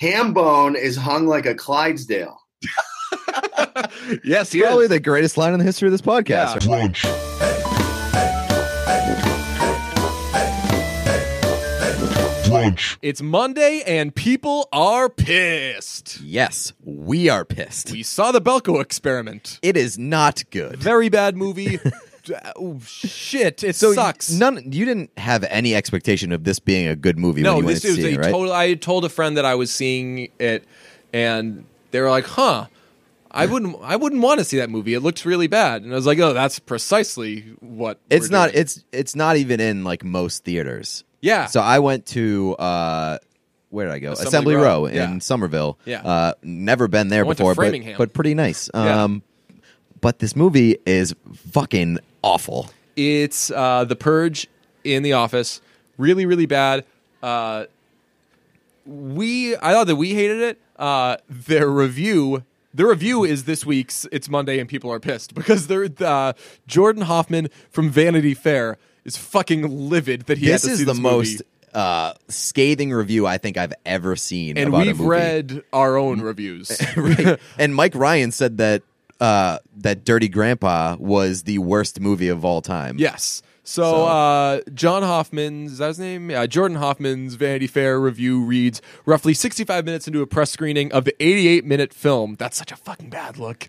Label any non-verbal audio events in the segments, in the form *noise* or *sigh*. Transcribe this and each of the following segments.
Hambone is hung like a Clydesdale. yes, he Probably is. the greatest line in the history of this podcast. Yeah. It's Monday and people are pissed. Yes, we are pissed. We saw the Belko experiment. it is not good. Very bad movie. Oh, shit, it So sucks. none. You didn't have any expectation of this being a good movie no, when you went this to is see a it, right? total. I told a friend that I was seeing it, and they were like, "Huh." I wouldn't. I wouldn't want to see that movie. It looks really bad, and I was like, "Oh, that's precisely what." it's not. doing." It's it's not even in like most theaters. yeah. So I went to uh, where did I go? Assembly Assembly, Row, Row, yeah. in Somerville. Yeah. Uh, never been there went before, but, but pretty nice. Yeah. Um, but this movie is fucking awful. It's uh, The Purge in the office. Really, really bad. Uh, we I thought that we hated it. Uh, their review. The review is this week's. It's Monday and people are pissed because they're uh, Jordan Hoffman from Vanity Fair is fucking livid that he this is the this most uh, scathing review I think I've ever seen. and we've read our own reviews. *laughs* right. And Mike Ryan said that uh, that Dirty Grandpa was the worst movie of all time. Yes. So, So- Uh, John Hoffman's, is that his name? Yeah, Jordan Hoffman's Vanity Fair review reads roughly 65 minutes into a press screening of the 88 minute film. That's such a fucking bad look.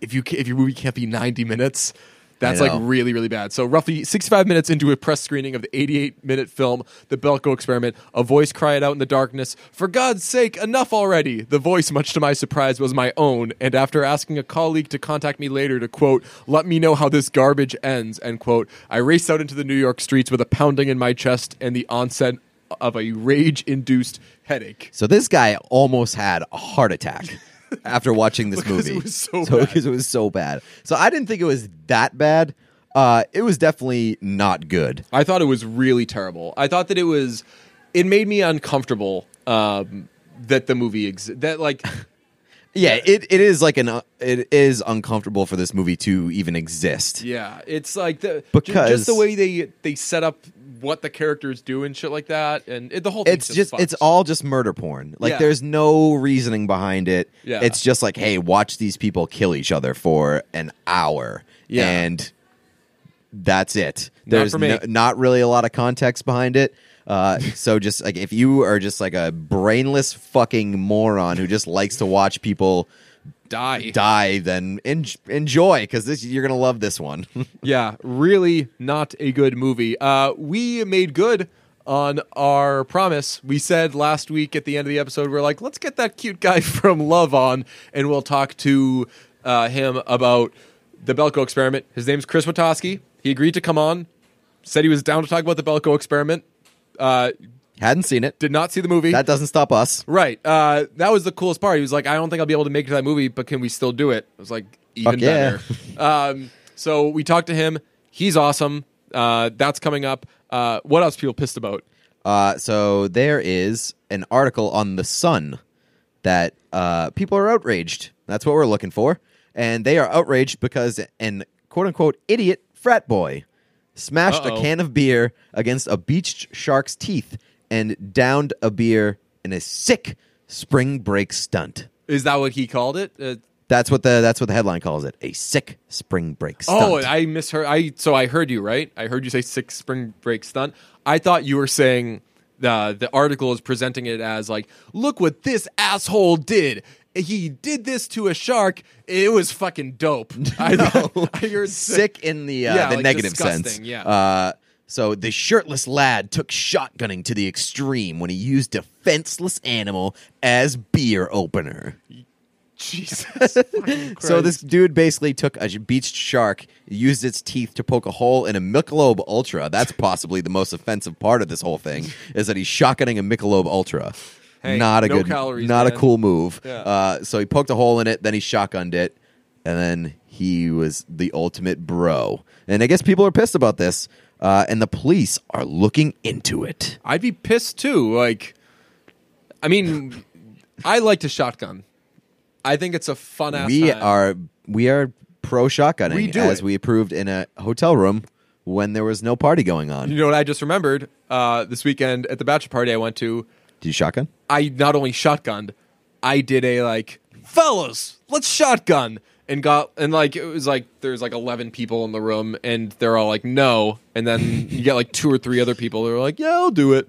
If you if your movie can't be 90 minutes, that's like really really bad. So roughly 65 minutes into a press screening of the 88 minute film, The Belko Experiment, a voice cried out in the darkness, "For God's sake, enough already!" The voice, much to my surprise, was my own. And after asking a colleague to contact me later to quote, "Let me know how this garbage ends," end quote, I raced out into the New York streets with a pounding in my chest and the onset of a rage-induced headache. So this guy almost had a heart attack *laughs* after watching this Because movie. it was so bad. *laughs* because it was so bad. So I didn't think it was that bad. Uh, it was definitely not good. I thought it was really terrible. I thought that it was. It made me uncomfortable um, that the movie ex- that like *laughs* Yeah, it, it is like an uh, it is uncomfortable for this movie to even exist. yeah, it's like the Because- just the way they they set up what the characters do and shit like that, and it, the whole It's just it's all just murder porn. Like Yeah. there's no reasoning behind it. Yeah. It's just like, hey, watch these people kill each other for an hour. Yeah. And that's it. Not There's me. no- not really a lot of context behind it. Uh, so just like if you are just like a brainless fucking moron who just likes to watch people die. die, then en- enjoy because this you're gonna love this one. *laughs* Yeah, really not a good movie. Uh, we made good on our promise. We said last week at the end of the episode, we are like, let's get that cute guy *laughs* from Love on, and we'll talk to uh, him about the Belko experiment. His name's Chris Witaske. He agreed to come on, said he was down to talk about the Belko experiment. Uh, Hadn't seen it. did not see the movie. That doesn't stop us. Right. Uh, that was the coolest part. He was like, I don't think I'll be able to make it to that movie, but can we still do it? I was like, even Fuck yeah. better. *laughs* um, so we talked to him. He's awesome. Uh, that's coming up. Uh, what else people pissed about? Uh, so there is an article on the Sun that uh, people are outraged. That's what we're looking for, and they are outraged because an quote unquote idiot frat boy smashed Uh-oh. a can of beer against a beached shark's teeth and downed a beer in a sick spring break stunt. Is that what he called it? Uh, That's what the that's what the headline calls it. A sick spring break stunt. oh, I misheard. I so I heard you right. I heard you say sick spring break stunt. I thought you were saying the the article is presenting it as like, look what this asshole did. He did this to a shark. It was fucking dope. *laughs* I, *laughs* know. *laughs* I heard sick in the uh, Yeah, the like negative disgusting, sense. yeah. Uh, so the shirtless lad took shotgunning to the extreme when he used a fenceless animal as beer opener. Jesus. *laughs* So this dude basically took a beached shark, used its teeth to poke a hole in a Michelob Ultra. That's possibly the most offensive part of this whole thing is that he's shotgunning a Michelob Ultra. Hey, not a no good, calories, not a cool move. Yeah. Uh, so he poked a hole in it, then he shotgunned it, and then he was the ultimate bro. And I guess people are pissed about this, uh, and the police are looking into it. I'd be pissed too. Like, I mean, I like to shotgun. I think it's a fun ass. we time. are we are pro shotgunning We do as it. we approved in a hotel room when there was no party going on. You know what I just remembered? Uh, this weekend at the bachelor party I went to, Did you shotgun? I not only shotgunned, I did a like, fellas, let's shotgun. And got and like it was like there's like eleven people in the room and they're all like no, and then you get like two or three other people that are like yeah I'll do it.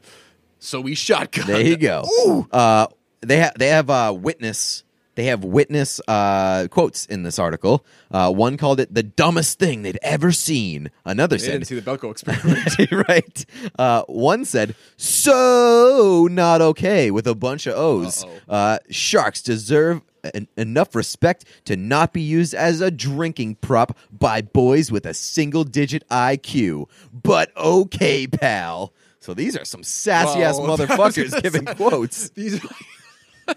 So we shotgun. There you go. Uh, they have they have uh, witness. They have witness uh, quotes in this article. Uh, one called it the dumbest thing they'd ever seen. Another They didn't see the Belko experiment. *laughs* right. Uh, one said, so not okay with a bunch of O's. Uh, sharks deserve en- enough respect to not be used as a drinking prop by boys with a single digit IQ. But okay, pal. So these are some sassy ass Whoa, *laughs* motherfuckers *laughs* giving quotes. *laughs* These, are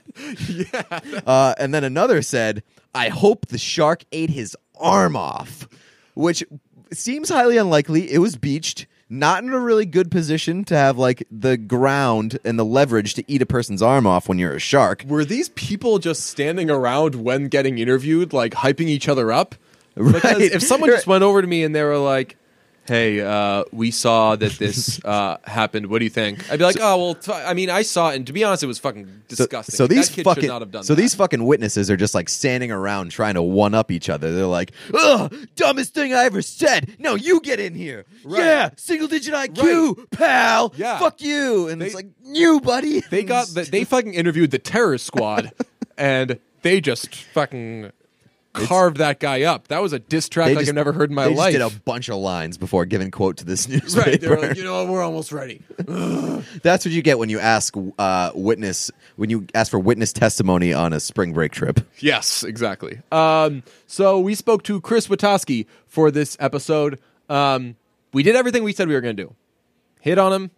yeah, Uh, and then another said, I hope the shark ate his arm off, which seems highly unlikely. It was beached, not in a really good position to have like the ground and the leverage to eat a person's arm off when you're a shark. were these people just standing around when getting interviewed, like hyping each other up? *laughs* Because Right. if someone just went over to me and they were like, "Hey, uh, we saw that *laughs* this uh, happened. What do you think?" I'd be like, "Oh, well, t- I mean, I saw it, and to be honest, it was fucking disgusting. so Like, these that kid fucking should not have done so that. these fucking witnesses are just like standing around trying to one up each other. They're like, "Ugh, dumbest thing I ever said." No, you get in here. Right. Yeah, single digit IQ, pal. Yeah. fuck you. And They- it's like you, buddy. they got the, they fucking interviewed the terror squad, *laughs* and they just fucking carved that guy up. That was a diss track like just- I've never heard in my they life. just did a bunch of lines before giving quote to this *laughs* newspaper. right, they were like, you know, we're almost ready. *laughs* That's what you get when you ask uh, witness when you ask for witness testimony on a spring break trip. Yes, exactly. Um, so we spoke to Chris Witaske for this episode. Um, we did everything we said we were going to do. Hit on him,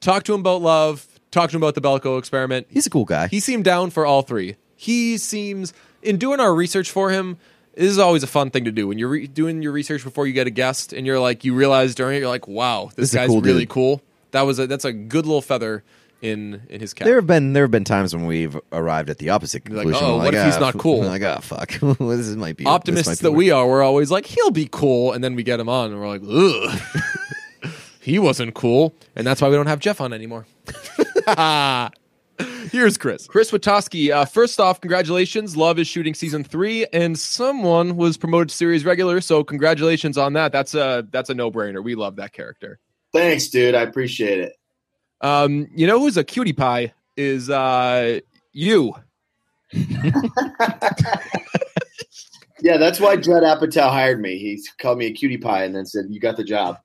talk to him about love, talk to him about the Belko experiment. He's a cool guy. He seemed down for all three. He seems in doing our research for him. This is always a fun thing to do when you're re- doing your research before you get a guest, and you're like, you realize during it, you're like, wow, this, This guy's cool really dude. cool. That was a that's a good little feather in in his cap. there have been there have been times when we've arrived at the opposite like, conclusion. oh, We're what if he's ah, not cool? Like, oh fuck, *laughs* this might be optimists might that be we are, we're always like, he'll be cool, and then we get him on, and we're like, ugh, *laughs* he wasn't cool, and that's why we don't have Jeff on anymore. *laughs* *laughs* Here's Chris. Chris Witaske. Uh, first off, congratulations. Love is shooting season three, and someone was promoted to series regular. So congratulations on that. That's a that's a no brainer. We love that character. Thanks, dude. I appreciate it. Um, you know who's a cutie pie is uh you. *laughs* Yeah, that's why Judd Apatow hired me. He called me a cutie pie and then said, "You got the job."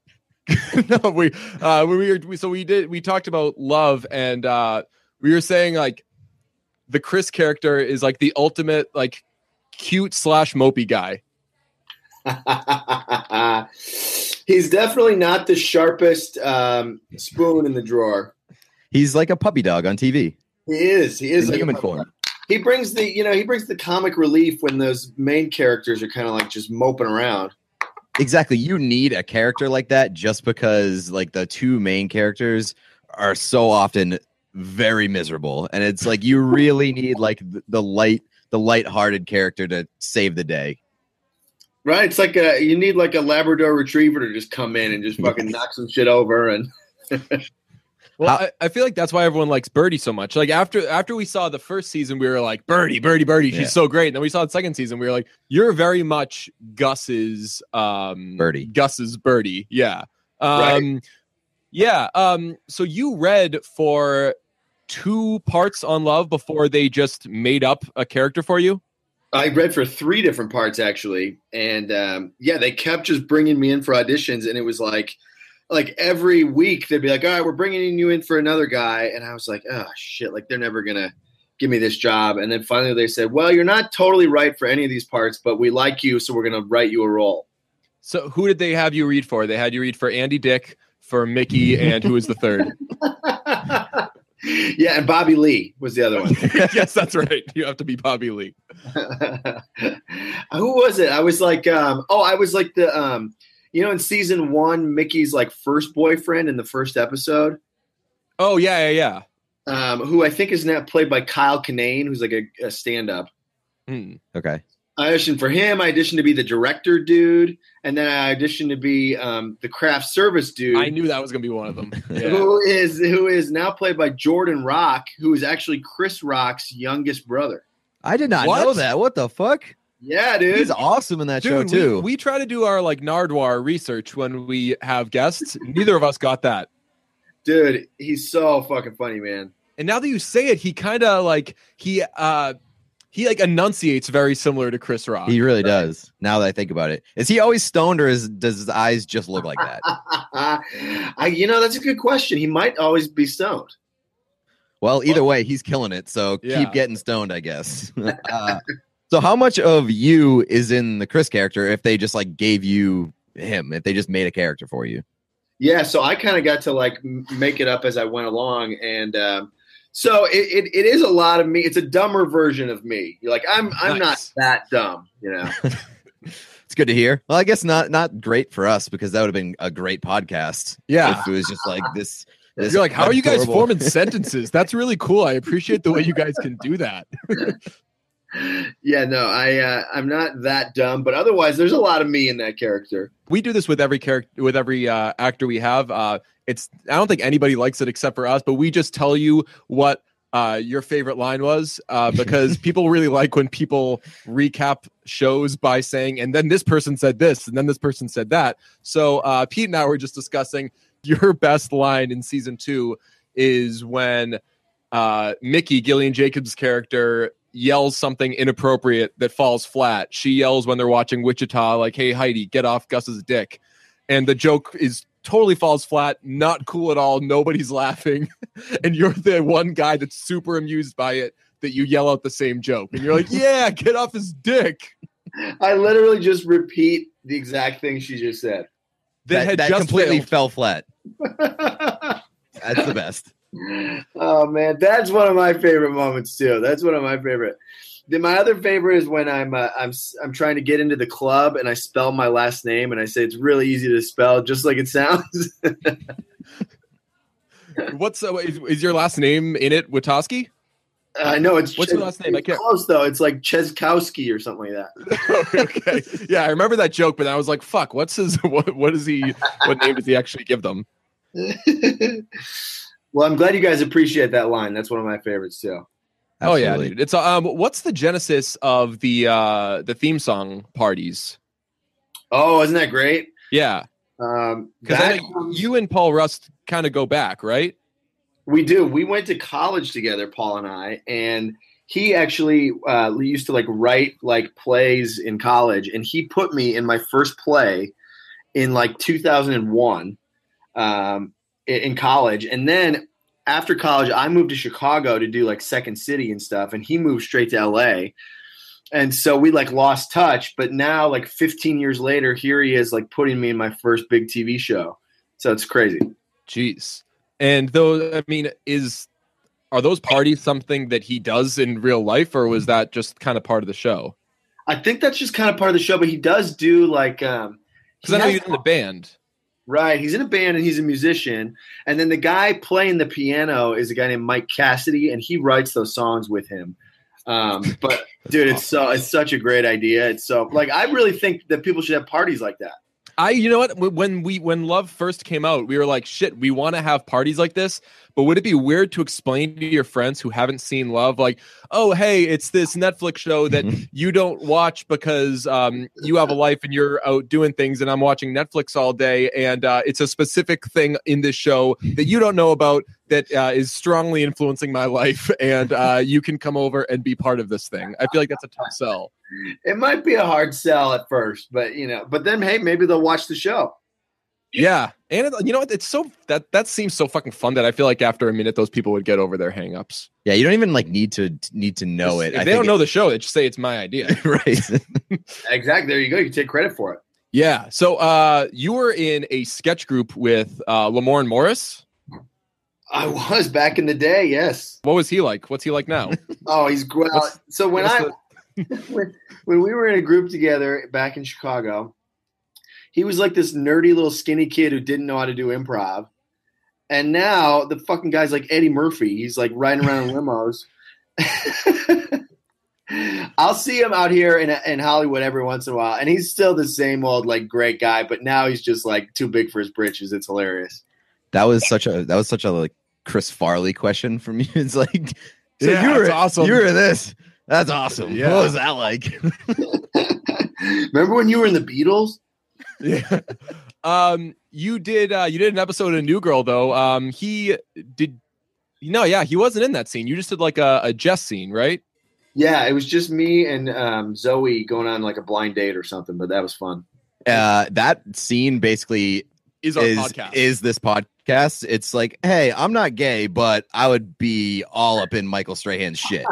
*laughs* no, we uh we were we, so we did we talked about love and uh we were saying like the Chris character is like the ultimate like cute slash mopey guy. *laughs* He's definitely not the sharpest um, spoon in the drawer. He's like a puppy dog on TV. He is. He is In like a human puppy form. dog. He brings the you know he brings the comic relief when those main characters are kind of like just moping around. Exactly. You need a character like that just because like the two main characters are so often very miserable and it's like you really need like the, the light the light-hearted character to save the day. Right? It's like a you need like a Labrador Retriever to just come in and just fucking knock some shit over and *laughs* Well, I, I feel like that's why everyone likes Birdie so much. Like after after we saw the first season, we were like Birdie, Birdie, Birdie. She's Yeah. so great. And then we saw the second season, we were like, you're very much Gus's um Birdie. Gus's Birdie. Yeah. Um yeah. Um so you read for two parts on love before they just made up a character for you? I read for three different parts actually, and um, yeah, they kept just bringing me in for auditions, and it was like, like every week they'd be like, "All right, we're bringing you in for another guy," and I was like, "Oh shit!" Like they're never gonna give me this job, and then finally they said, "Well, you're not totally right for any of these parts, but we like you, so we're gonna write you a role." So who did they have you read for? They had you read for Andy Dick, for Mickey, and who is the third? *laughs* yeah, and Bobby Lee was the other one. *laughs* yes, that's right. You have to be Bobby Lee. *laughs* Who was it? I was like, um, oh, I was like the, um, you know, in season one, Mickey's like first boyfriend in the first episode, Oh yeah, yeah, yeah. um, who I think is now played by Kyle Kinane, who's like a, a stand-up. Hmm. Okay. I auditioned for him. I auditioned to be the director dude, and then I auditioned to be um, the craft service dude. I knew that was gonna be one of them. *laughs* Yeah. Who is who is now played by Jordan Rock, who is actually Chris Rock's youngest brother. I did not What? know that. What the fuck? Yeah, dude. He's awesome in that show too. we, we try to do our like Nardwuar research when we have guests. Neither of us got that. dude, he's so fucking funny, man. And now that you say it, he kind of like he uh he like enunciates very similar to Chris Rock. he really does. Now that I think about it, is he always stoned or is, does his eyes just look like that? *laughs* I, you know, that's a good question. He might always be stoned. Well, either way, he's killing it. So Yeah. keep getting stoned, I guess. *laughs* uh, so, how much of you is in the Chris character if they just like gave you him? If they just made a character for you? Yeah, so I kind of got to like m- make it up as I went along, and um, so it, it, it is a lot of me. It's a dumber version of me. You're like I'm I'm not that dumb, you know. *laughs* It's good to hear. Well, I guess not not great for us because that would have been a great podcast. Yeah. if it was just like this. this You're like, how are you guys forming *laughs* sentences? That's really cool. I appreciate the way you guys can do that. *laughs* yeah, no, I uh, I'm not that dumb, but otherwise, there's a lot of me in that character. We do this with every character, with every uh, actor we have. Uh, it's I don't think anybody likes it except for us, but we just tell you what uh, your favorite line was uh, because *laughs* people really like when people recap shows by saying, and then this person said this, and then this person said that. So uh, Pete and I were just discussing your best line in season two is when uh, Mickey, Gillian Jacobs' character, yells something inappropriate that falls flat. She yells when they're watching Witchita, like, hey, Heidi, get off Gus's dick. And the joke is totally falls flat, not cool at all. Nobody's *laughs* laughing. and you're the one guy that's super amused by it that you yell out the same joke. And you're like, *laughs* yeah, get off his dick. I literally just repeat the exact thing she just said. That, That, had that just completely failed. fell flat. *laughs* That's the best. oh man, that's one of my favorite moments too. That's one of my favorite. Then my other favorite is when I'm uh, I'm I'm trying to get into the club and I spell my last name and I say it's really easy to spell, just like it sounds. *laughs* What's uh, is, is your last name in it, Witaske? I know it's What's your last name? I can't- close though. It's like Cheskowski or something like that. *laughs* okay. Yeah, I remember that joke, but I was like, fuck, what's his *laughs* what what is he what name does he actually give them? well, I'm glad you guys appreciate that line. That's one of my favorites too. Oh yeah, dude. It's um what's the genesis of the uh the theme song parties? Oh, isn't that great? Yeah. Um, Because that I know comes- you and Paul Rust kind of go back, right? We do. We went to college together, Paul and I, and he actually uh, used to like write like plays in college, and he put me in my first play in like 2001 um, in college, and then after college, I moved to Chicago to do like Second City and stuff, and he moved straight to LA. And so we like lost touch, but now like 15 years later, here he is like putting me in my first big TV show. So it's crazy. Jeez. And though I mean, is are those parties something that he does in real life, or was that just kind of part of the show? I think that's just kind of part of the show, but he does do like um Because I know has- in the band. Right. He's in a band and he's a musician, and then the guy playing the piano is a guy named Mike Cassidy, and he writes those songs with him. Um, but *laughs* dude, it's so it's such a great idea. It's so like I really think that people should have parties like that. I, you know what? When we when Love first came out, we were like, shit, we want to have parties like this, but would it be weird to explain to your friends who haven't seen Love, like, oh, hey, it's this Netflix show that Mhm. you don't watch because um, you have a life and you're out doing things, and I'm watching Netflix all day, and uh, it's a specific thing in this show that you don't know about that uh, is strongly influencing my life, *laughs* and uh, you can come over and be part of this thing. I feel like that's a tough sell. It might be a hard sell at first, but you know, but then hey, maybe they'll watch the show. Yeah, and it, you know what? It's so that that seems so fucking fun that I feel like after a minute, those people would get over their hangups. Yeah, you don't even like need to need to know it. If I they don't think know the show, they just say it's my idea. *laughs* right. *laughs* Exactly. There you go. You can take credit for it. yeah. So uh, you were in a sketch group with uh, Lamorne Morris. I was back in the day. Yes. What was he like? What's he like now? *laughs* Oh, he's well. What's- So when what's I *laughs* when, when we were in a group together back in Chicago, he was like this nerdy little skinny kid who didn't know how to do improv. And now the fucking guy's like Eddie Murphy. He's like riding around in *laughs* limos. I'll see him out here in in Hollywood every once in a while, and he's still the same old like great guy, but now he's just like too big for his britches. It's hilarious. That was such a that was such a like Chris Farley question from you. *laughs* It's like, so Yeah, you were awesome. You were this. That's awesome. Yeah. What was that like? *laughs* *laughs* Remember when you were in the Beatles? Yeah. um, you did uh, you did an episode of New Girl though. Um, he did. No, yeah, he wasn't in that scene. You just did like a, a Jess scene, right? Yeah, it was just me and um, Zoe going on like a blind date or something, but that was fun. uh, that scene basically Is our is podcast? is this podcast. It's like, hey, I'm not gay, but I would be all up in Michael Strahan's shit.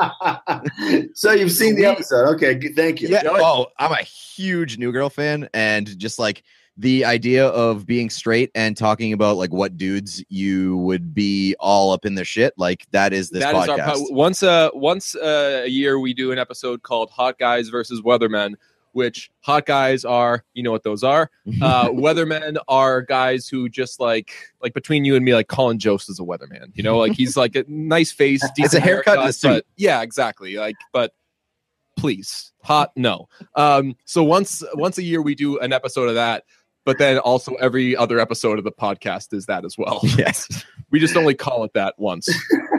*laughs* so you've seen the episode. Okay, g- thank you. Yeah. Oh, I'm a huge New Girl fan, and just like the idea of being straight and talking about like what dudes you would be all up in their shit, like that is this That is podcast. our po- once a once uh, a year we do an episode called Hot Guys versus Weathermen, which hot guys are you know what those are. Uh, weathermen are guys who just like like between you and me, like Colin Jost is a weatherman. You know, like he's like a nice face, decent a haircut and a suit. but yeah, exactly. Like, but please, hot no. Um, so once once a year we do an episode of that. But then also every other episode of the podcast is that as well. yes. We just only call it that once. *laughs*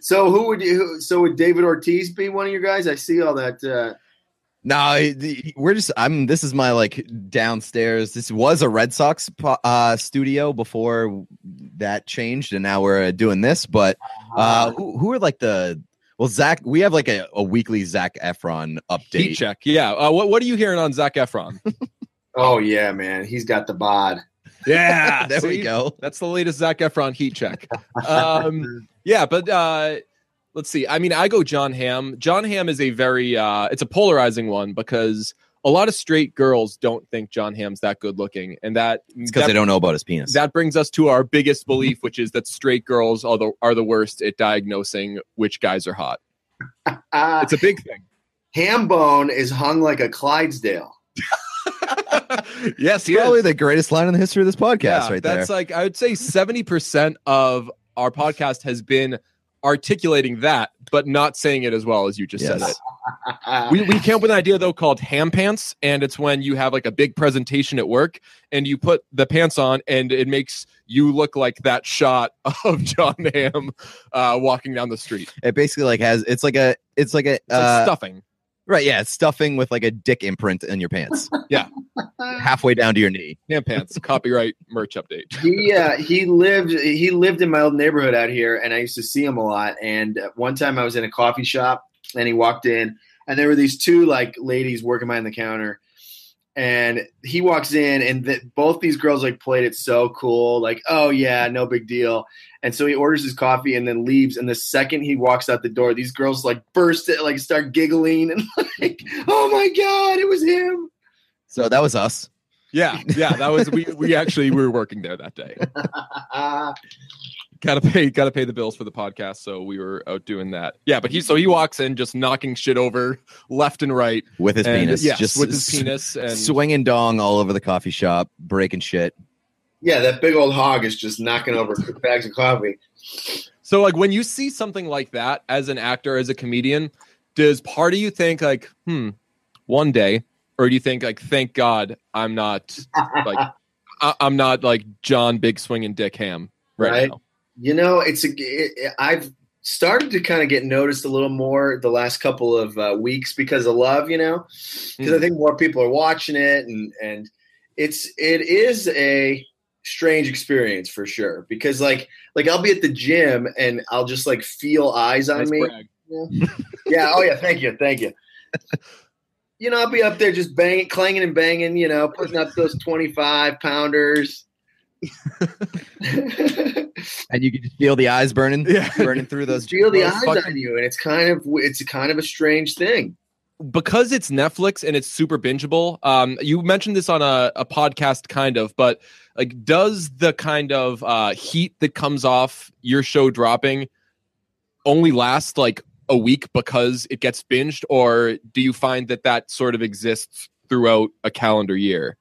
So who would you? So would David Ortiz be one of your guys? I see all that. Uh, No, we're just. I'm. This is my like downstairs. This was a Red Sox uh, studio before that changed, and now we're uh, doing this. But uh, who, who are like the? Well, Zac. We have like a, a weekly Zac Efron update. Heat check. Yeah. Uh, what What are you hearing on Zac Efron? *laughs* oh yeah, man, he's got the bod. Yeah. *laughs* there we go. That's the latest Zac Efron heat check. *laughs* Um, yeah, but uh, let's see. I mean, I go John Hamm. John Hamm is a very uh, it's a polarizing one because a lot of straight girls don't think John Hamm's that good looking, and that because they don't know about his penis. that brings us to our biggest *laughs* belief, which is that straight girls are the are the worst at diagnosing which guys are hot. Uh, *laughs* It's a big thing. ham bone is hung like a Clydesdale. *laughs* yes, he Probably is. the greatest line in the history of this podcast, right there. that's like I would say seventy percent of our podcast has been articulating that, but not saying it as well as you just said it. We, we came up with an idea though called ham pants, and it's when you have like a big presentation at work and you put the pants on, and it makes you look like that shot *laughs* of John Hamm uh, walking down the street. it basically like has. It's like a. It's like a. It's like uh, stuffing. Right. Yeah. Stuffing with like a dick imprint in your pants. Yeah. *laughs* Halfway down to your knee. Ham pants. copyright merch update. he uh, he lived he lived in my old neighborhood out here, and I used to see him a lot. And uh, one time I was in a coffee shop, and he walked in, and there were these two like ladies working behind the counter, and he walks in, and th- both these girls like played it so cool, like oh yeah, no big deal. And so he orders his coffee and then leaves. And the second he walks out the door, these girls like burst it, like start giggling *laughs* and like, oh my god, it was him. So that was us. Yeah, yeah. That was we. We *laughs* actually we were working there that day. *laughs* gotta pay gotta pay the bills for the podcast so we were out doing that yeah but he so he walks in just knocking shit over *laughs* left and right with his and, penis. yes, just with his s- penis and swinging dong all over the coffee shop, breaking shit. yeah, that big old hog is just knocking over *laughs* bags of coffee. so like when you see something like that as an actor as a comedian does part of you think like hmm one day or do you think like thank god i'm not like *laughs* I, i'm not like john big swinging dick ham right, Right. now You know, it's a. It, I've started to kind of get noticed a little more the last couple of uh, weeks because of love. You know, because I Mm. think more people are watching it, and and it's it is a strange experience for sure. Because like like I'll be at the gym and I'll just like feel eyes on Nice me. brag. Yeah. Oh yeah. Thank you. Thank you. You know, I'll be up there just banging, clanging and banging. You know, putting up those twenty-five pounders. *laughs* And you can feel the eyes burning, Yeah. *laughs* burning through those. *laughs* feel the eyes fucking- on you, and it's kind of it's kind of a strange thing. because it's Netflix and it's super bingeable. Um, you mentioned this on a, a podcast, kind of, but like, does the kind of uh, heat that comes off your show dropping only last like a week because it gets binged, or do you find that that sort of exists throughout a calendar year?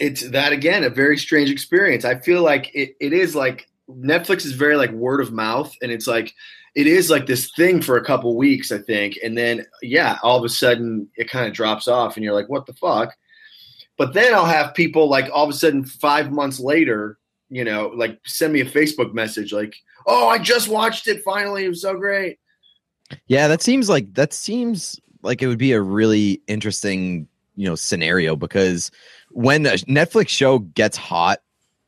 It's that again, a very strange experience. I feel like it, it is like Netflix is very like word of mouth, and it's like it is like this thing for a couple weeks, I think, and then yeah, all of a sudden it kind of drops off, and you're like, what the fuck? But then I'll have people like all of a sudden five months later, you know, like send me a Facebook message like, oh, I just watched it finally, it was so great. Yeah, that seems like that seems like it would be a really interesting, you know, scenario because when a Netflix show gets hot,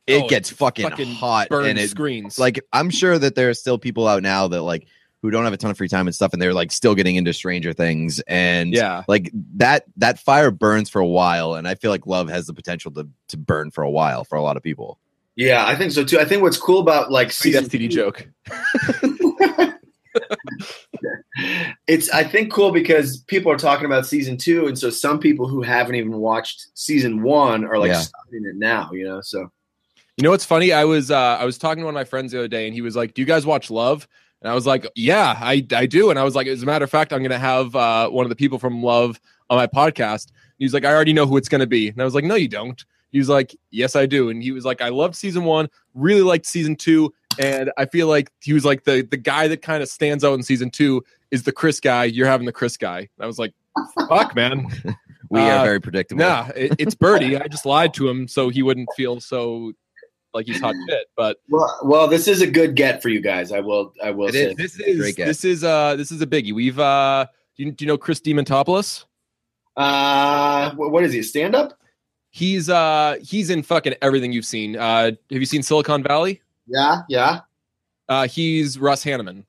it Oh, gets fucking, fucking hot Burn and it screens. like I'm sure that there are still people out now that like who don't have a ton of free time and stuff and they're like still getting into Stranger Things and yeah. like that that fire burns for a while and I feel like love has the potential to to burn for a while for a lot of people. Yeah, I think so too. I think what's cool about like Sweet season STD joke. *laughs* *laughs* it's I think cool because people are talking about season two, and so some people who haven't even watched season one are like Yeah. starting it now. You know, so You know what's funny? I was uh, I was talking to one of my friends the other day, and he was like, "Do you guys watch Love?" And I was like, "Yeah, I I do." And I was like, "As a matter of fact, I'm going to have uh, one of the people from Love on my podcast." He's like, "I already know who it's going to be," and I was like, "No, you don't." He was like, "Yes, I do." And he was like, "I loved season one, really liked season two, and I feel like he was like the the guy that kind of stands out in season two is the Chris guy. You're having the Chris guy." And I was like, "Fuck, man." *laughs* We Uh, are very predictable. Nah, it, it's Birdie. *laughs* I just lied to him so he wouldn't feel so like he's hot shit. But well, well, this is a good get for you guys. I will, I will It say. is. this Great is this is uh this is a biggie. We've uh do you, do you know Chris Diamantopoulos? Uh, what is he? Stand up? He's uh he's in fucking everything you've seen. Uh have you seen Silicon Valley? Yeah, yeah. Uh he's Russ Hanneman.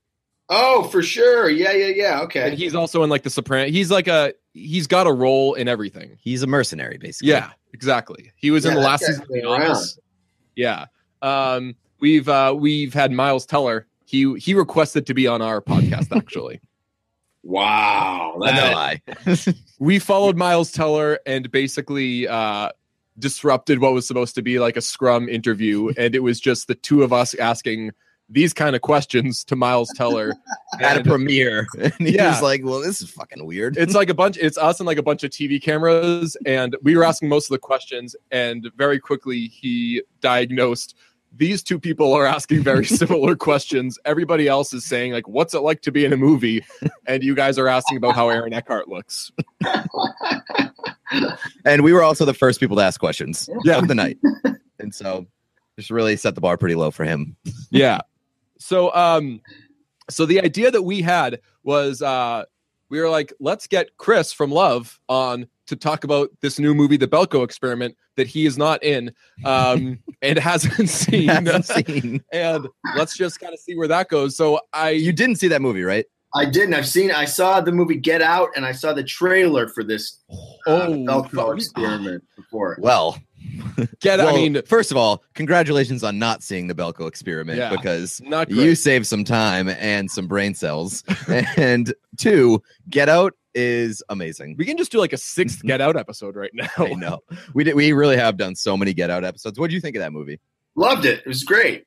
Oh, for sure. Yeah, yeah, yeah. And Okay. he's also in like the Sopranos. He's like a he's got a role in everything. He's a mercenary basically. Yeah, exactly. He was in the last season of The around. Office. Yeah. Um we've uh we've had Miles Teller. He he requested to be on our podcast *laughs* actually. Wow. That's that- a lie. *laughs* we followed Miles Teller and basically uh, disrupted what was supposed to be like a scrum interview, *laughs* and it was just the two of us asking these kind of questions to Miles Teller. *laughs* At a premiere. *laughs* And he Yeah. was like, Well, this is fucking weird. it's like a bunch. It's us and like a bunch of TV cameras, and we were asking most of the questions. And very quickly, he diagnosed. These two people are asking very similar questions. Everybody else is saying like, "What's it like to be in a movie?" And you guys are asking about how Aaron Eckhart looks. *laughs* and we were also the first people to ask questions Yeah. of the night. and so just really set the bar pretty low for him. *laughs* yeah so um so the idea that we had was uh we were like let's get chris from love on to talk about this new movie the belko experiment that he is not in um *laughs* and hasn't seen Haven't seen. and let's just kind of see where that goes so i You didn't see that movie, right? I didn't. I've seen. I saw the movie Get Out, and I saw the trailer for this uh, Oh, Velcro fuck. experiment before. Well, *laughs* get i mean first of all, congratulations on not seeing the Belko experiment Yeah. because not you saved some time and some brain cells. *laughs* and two, Get Out is amazing. we can just do like a sixth *laughs* get out episode right now I know. We did, we really have done so many Get Out episodes. What do you think of that movie? Loved it. It was great.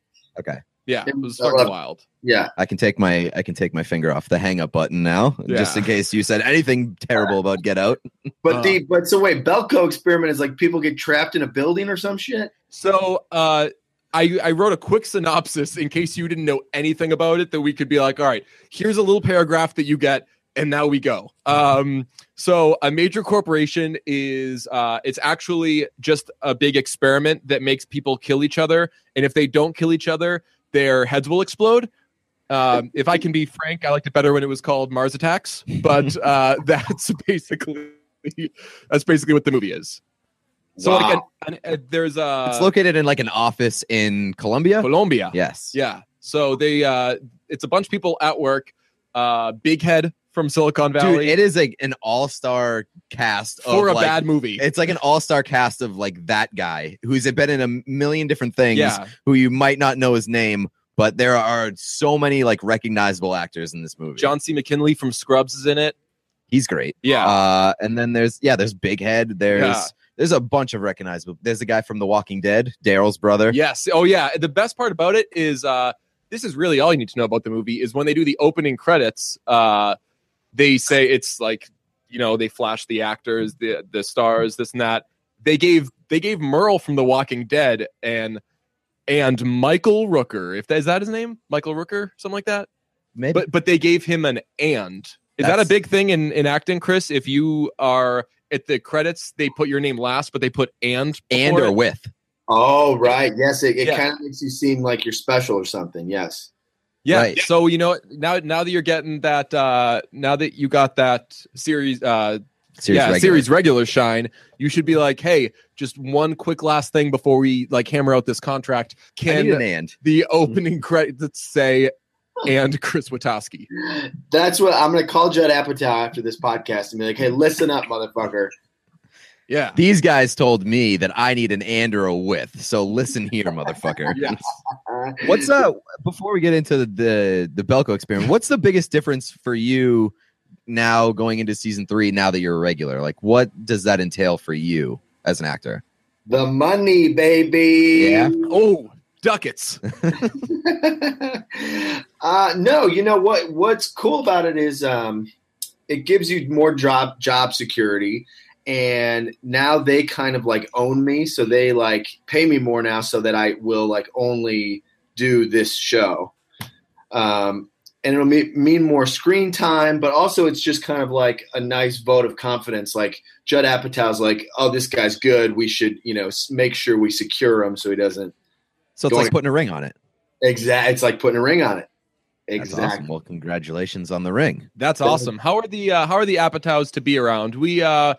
Yeah it was I fucking love- wild Yeah. I can take my I can take my finger off the hang up button now, just in case you said anything terrible about Get Out. *laughs* But Uh. the but so wait, Belko experiment is like people get trapped in a building or some shit. So uh, I I wrote a quick synopsis in case you didn't know anything about it that we could be like, all right, here's a little paragraph that you get, and now we go. Um, so a major corporation is uh, it's actually just a big experiment that makes people kill each other, and if they don't kill each other, their heads will explode. Um, if I can be frank, I liked it better when it was called Mars Attacks, but *laughs* uh, that's basically that's basically what the movie is. So like, an, an, uh, there's a it's located in like an office in Colombia. Colombia. Yes. Yeah. So they uh it's a bunch of people at work. Uh Big Head from Silicon Valley. Dude, it is like an all-star cast for of a like, bad movie. It's like an all-star cast of like that guy who's been in a million different things yeah. who you might not know his name, but there are so many like recognizable actors in this movie. John C. McGinley from Scrubs is in it. he's great. Yeah. Uh, and then there's yeah, there's Big Head. There's Yeah. there's a bunch of recognizable. There's a guy from The Walking Dead, Daryl's brother. yes. Oh yeah. The best part about it is uh this is really all you need to know about the movie is when they do the opening credits, uh they say it's like, you know, they flash the actors, the the stars, this and that. They gave they gave Merle from The Walking Dead and and Michael Rooker. If that is that his name? Michael Rooker, something like that. maybe. but but they gave him an and. Is that a big thing in in acting, Chris? If you are at the credits, they put your name last, but they put and and or it. with. Oh, right. Yes, it, it Yeah. kind of makes you seem like you're special or something. Yes. Yeah. Right. So you know now now that you're getting that uh now that you got that series uh Series yeah regular. series regular shine, you should be like, hey, just one quick last thing before we like hammer out this contract. I need Can an and. the opening credits say and Chris Witaske? That's what I'm going to call Judd Apatow after this podcast and be like, hey, listen up, motherfucker. Yeah. These guys told me that I need an and or a with. So listen here, motherfucker. *laughs* Yes. What's uh before we get into the the Belko experiment, what's the biggest difference for you now going into season three now that you're a regular? Like what does that entail for you as an actor? the money, baby. Yeah. Oh, ducats. *laughs* *laughs* uh, no, you know what? What's cool about it is um, it gives you more job job security, and now they kind of like own me, so they like pay me more now, so that I will like only do this show. Um, and it'll me- mean more screen time, but also it's just kind of like a nice vote of confidence. Like Judd Apatow's like, oh, this guy's good. We should, you know, make sure we secure him so he doesn't So it's like putting a ring on it. exactly It's like putting a ring on it. Exactly. awesome. Well, congratulations on the ring. That's awesome. How are the uh, how are the Apatows to be around? We uh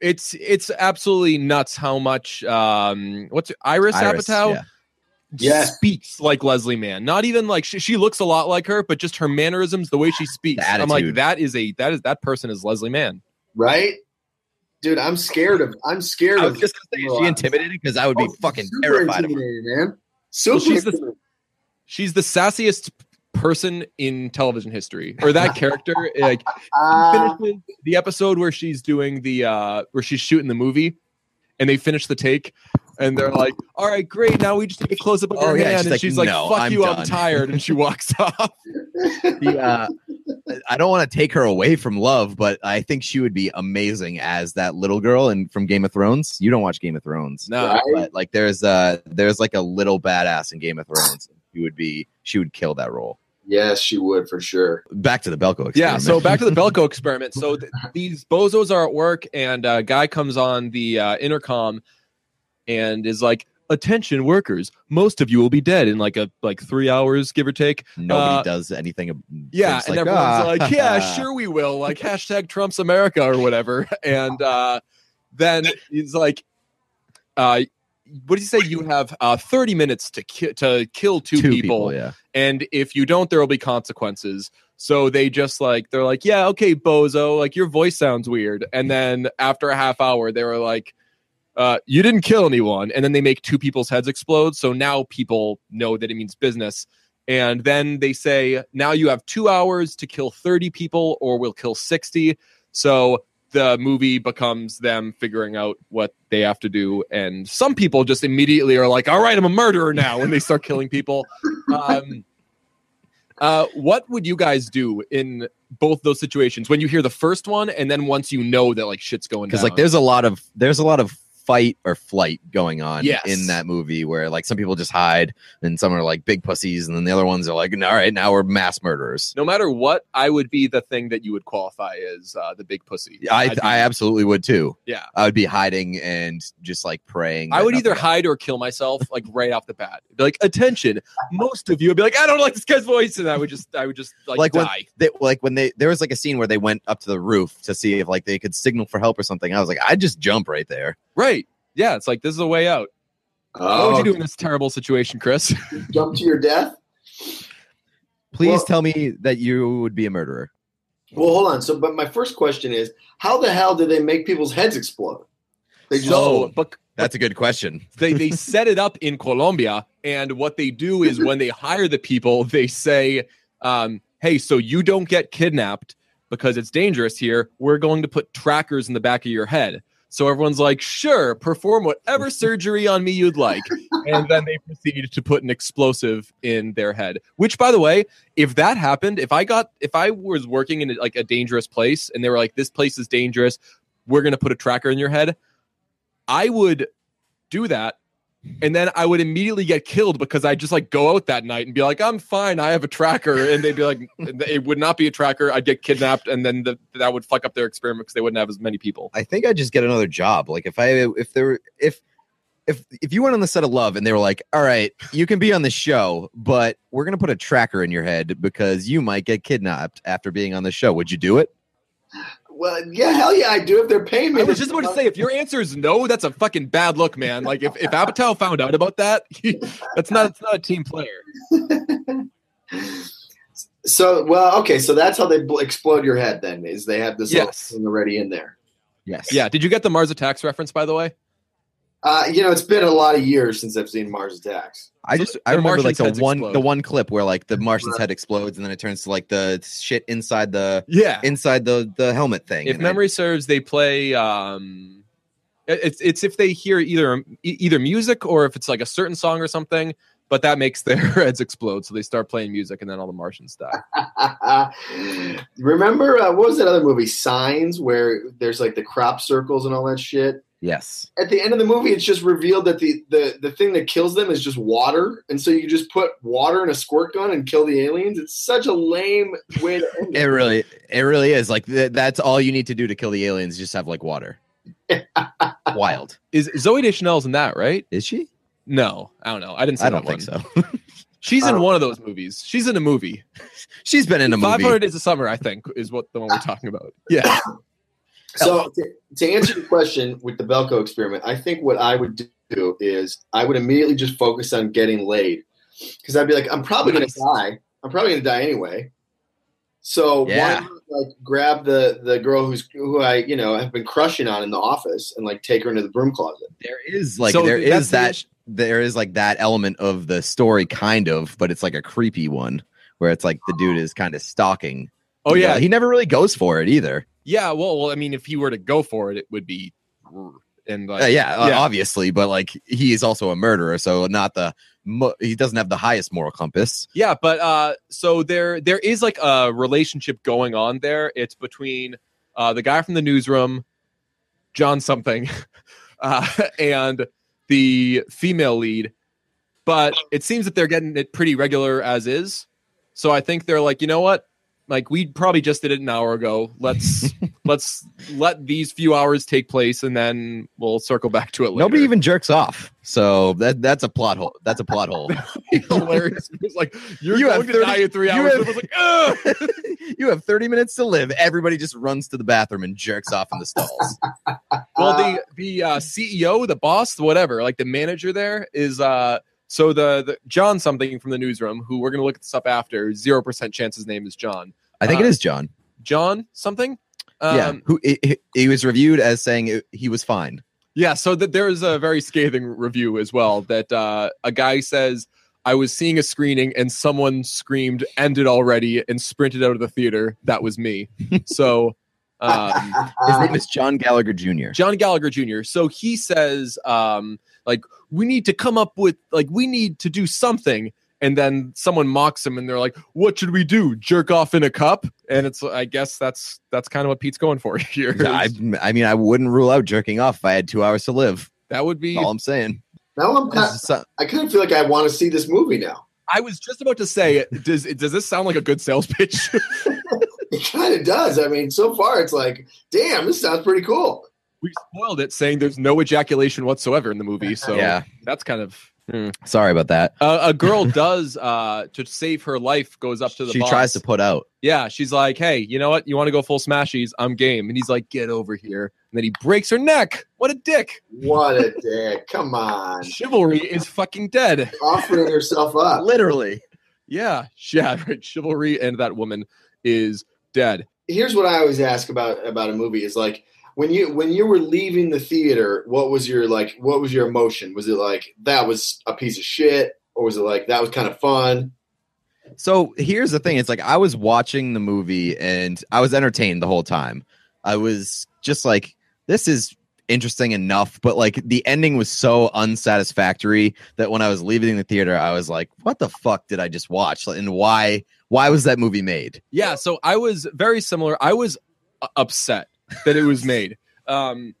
it's it's absolutely nuts how much um what's it, Iris, Iris, Apatow yeah. Yeah. speaks like Leslie Mann. Not even like she, she looks a lot like her, but just her mannerisms, the way she speaks. I'm like that is a that is that person is Leslie Mann. Right, dude. I'm scared of. I'm scared I of. just gonna say, is she intimidated? Because I would be Oh, fucking super terrified of her. man. Super. she's the- intimidating. She's the sassiest person in television history. Or that *laughs* character like Ah, finishes the episode where she's doing the uh where she's shooting the movie and they finish the take and they're like all right great now we just need a close-up of Oh, her yeah, hand she's and like, she's like "No, fuck I'm you i'm tired and she *laughs* walks off The, uh, I don't want to take her away from Love, but I think she would be amazing as that little girl and from Game of Thrones. You don't watch Game of Thrones, no Right. but like there's uh there's like a little badass in Game of Thrones. She would be she would kill that role. Yes, she would for sure. Back to the Belko experiment. yeah so back to the belko *laughs* experiment so th- these bozos are at work and a guy comes on the uh, intercom and is like attention workers most of you will be dead in like a like three hours give or take nobody uh, does anything. Yeah, and like, everyone's "Ah." like, "Yeah, *laughs* sure we will." Like hashtag Trump's America or whatever. *laughs* And uh, then he's like, uh, "What did you say? You have uh, thirty minutes to ki- to kill two, Two people, yeah. and if you don't, there will be consequences." So they just like they're like, "Yeah, okay, bozo. Like your voice sounds weird." And then after a half hour, they were like. Uh, you didn't kill anyone, and then they make two people's heads explode. So now people know that it means business. And then they say, now you have two hours to kill 30 people, or we'll kill 60. So the movie becomes them figuring out what they have to do. And some people just immediately are like, all right, I'm a murderer now, when they start killing people. Um, uh, what would you guys do in both those situations when you hear the first one, and then once you know that like shit's going down? because like there's a lot of there's a lot of fight or flight going on Yes. in that movie where like some people just hide and some are like big pussies and then the other ones are like all right now we're mass murderers no matter what, I would be the thing that you would qualify as uh, the big pussy. I be- I absolutely would too yeah. I would be hiding and just like praying I would either hide or kill myself, like right off the bat. Be like, attention, most of you would be like, I don't like this guy's voice, and I would just, I would just like, Like when- die. they, like when they there was like a scene where they went up to the roof to see if like they could signal for help or something I was like I'd just jump right there Right? Yeah, it's like this is a way out. What Oh, would you do in this terrible situation, Chris? *laughs* jump to your death? please Well- tell me that you would be a murderer Well, hold on. So, but my first question is, how the hell did they make people's heads explode? They just so, but that's a good question *laughs* they they *laughs* set it up in Colombia, and what they do is when they hire the people, they say, um, "Hey, so you don't get kidnapped because it's dangerous here. We're going to put trackers in the back of your head." So everyone's like, "Sure, perform whatever *laughs* surgery on me you'd like," and then they proceed to put an explosive in their head. Which, by the way, if that happened, if I got, if I was working in like a dangerous place, and they were like, "This place is dangerous," we're going to put a tracker in your head. I would do that and then I would immediately get killed because I just like go out that night and be like, I'm fine, I have a tracker, and they'd be like, *laughs* it would not be a tracker. I'd get kidnapped, and then the, that would fuck up their experiment because they wouldn't have as many people. I think I'd just get another job. Like if I if there if if if you went on the set of Love and they were like, "All right, you can be on the show, but we're gonna put a tracker in your head because you might get kidnapped after being on the show," would you do it? Well, yeah, hell yeah, I do if they're paying me. I was just about to say, if your answer is no, that's a fucking bad look, man. Like if if Apatow found out about that, *laughs* that's not that's not a team player. *laughs* so, well, okay, so that's how they bl- explode your head. Then is they have this Yes. thing already in there. Yes. Yeah. Did you get the Mars Attacks reference, by the way? Uh, you know, it's been a lot of years since I've seen Mars Attacks. I So just the I remember like the one explode. the one clip where like the Martian's head explodes and then it turns to like the shit inside the Yeah. inside the the helmet thing. if and I- memory serves, they play. um It's it's if they hear either either music or if it's like a certain song or something, but that makes *laughs* their heads explode. So they start playing music, and then all the Martians die. *laughs* Remember uh, what was that other movie, Signs, where there's like the crop circles and all that shit? Yes. At the end of the movie, it's just revealed that the, the, the thing that kills them is just water, and so you just put water in a squirt gun and kill the aliens. It's such a lame way to end *laughs* It it. really it really is like th- that's all you need to do to kill the aliens. Just have like water. *laughs* Wild. Is Zooey Deschanel's in that right? Is she? No, I don't know. I didn't. See I don't that think one. so. *laughs* She's in Uh, one of those movies. She's in a movie. She's been in a Five movie. Hundred Days of Summer, I think, is what the one we're talking about. Yeah. So to, to answer the question with the Belko experiment, I think what I would do is I would immediately just focus on getting laid because I'd be like, I'm probably going to die. I'm probably going to die anyway. So Yeah. why not like grab the the girl who's who I you know have been crushing on in the office and like take her into the broom closet. There is like So there that's is the that issue- there is like that element of the story kind of, but it's like a creepy one where it's like the dude *gasps* is kind of stalking. Oh yeah, he never really goes for it either. Yeah. Well, well, I mean, if he were to go for it, it would be, and like, Uh, yeah, uh, yeah. obviously, but like he is also a murderer, so not the mo- he doesn't have the highest moral compass. Yeah, but uh so there there is like a relationship going on there. It's between uh the guy from the newsroom, John something, *laughs* uh and the female lead. But it seems that they're getting it pretty regular as is. So I think they're like, you know what? Like we probably just did it an hour ago. Let's *laughs* let's let these few hours take place and then we'll circle back to it later. Nobody even jerks off, so that that's a plot hole. That's a plot hole. *laughs* hilarious. It's like you're You going have to 30 die in three you hours. have- like, *laughs* you have 30 minutes to live. Everybody just runs to the bathroom and jerks off in the stalls. Well, the the uh, CEO, the boss, whatever, like the manager there is uh so the, the John something from the newsroom, who we're gonna look at this up after. Zero percent chance his name is John. I think Uh, it is John. John something. Um, yeah, who he was reviewed as saying it, he was fine. Yeah, so that there is a very scathing review as well that uh, a guy says I was seeing a screening and someone screamed ended already and sprinted out of the theater. That was me. *laughs* so um, *laughs* His name is John Gallagher Jr. John Gallagher Jr. So he says, um, like, we need to come up with, like, we need to do something. And then someone mocks him, and they're like, "What should we do? Jerk off in a cup?" And it's, I guess that's that's kind of what Pete's going for *laughs* here. Yeah, I, I mean, I wouldn't rule out jerking off if I had two hours to live. that would be. All I'm saying. now I'm kind This is so- I kind of feel like I want to see this movie now. I was just about to say, *laughs* does does this sound like a good sales pitch? *laughs* *laughs* It kind of does. I mean, so far it's like, damn, this sounds pretty cool. we spoiled it, saying there's no ejaculation whatsoever in the movie. So yeah, that's kind of. Hmm. sorry about that. Uh, a girl *laughs* does uh, to save her life goes up to the. She boss. tries to put out. Yeah, she's like, "Hey, you know what? You want to go full smashies? I'm game." And he's like, "Get over here!" And then he breaks her neck. What a dick! What a dick. Come on. Chivalry is fucking dead. Offering herself up. *laughs* Literally. Yeah, yeah, right. Chivalry and that woman is dead. Here's what I always ask about about a movie is like when you when you were leaving the theater, what was your like what was your emotion? Was it like that was a piece of shit or was it like that was kind of fun? So here's the thing: it's like I was watching the movie and I was entertained the whole time. I was just like, "This is interesting enough," but like the ending was so unsatisfactory that when I was leaving the theater, I was like, "What the fuck did I just watch?" And why? Why was that movie made? Yeah, so I was very similar. I was uh, upset that it was made, um,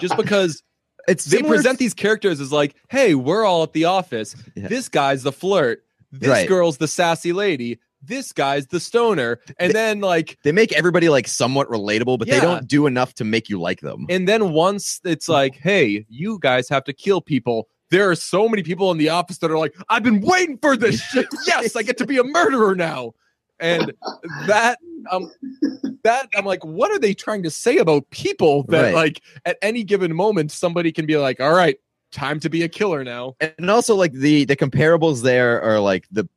just because it's they similar- present these characters as like, hey, we're all at the office. Yeah. This guy's the flirt. This Right. girl's the sassy lady. This guy's the stoner. And then like They make everybody like somewhat relatable, but Yeah. they don't do enough to make you like them. and then once it's like, hey, you guys have to kill people. There are so many people in the office that are like, I've been waiting for this shit. *laughs* Yes, I get to be a murderer now. And that um that I'm like, what are they trying to say about people that Right. like at any given moment somebody can be like, all right, time to be a killer now. and also like the the comparables there are like the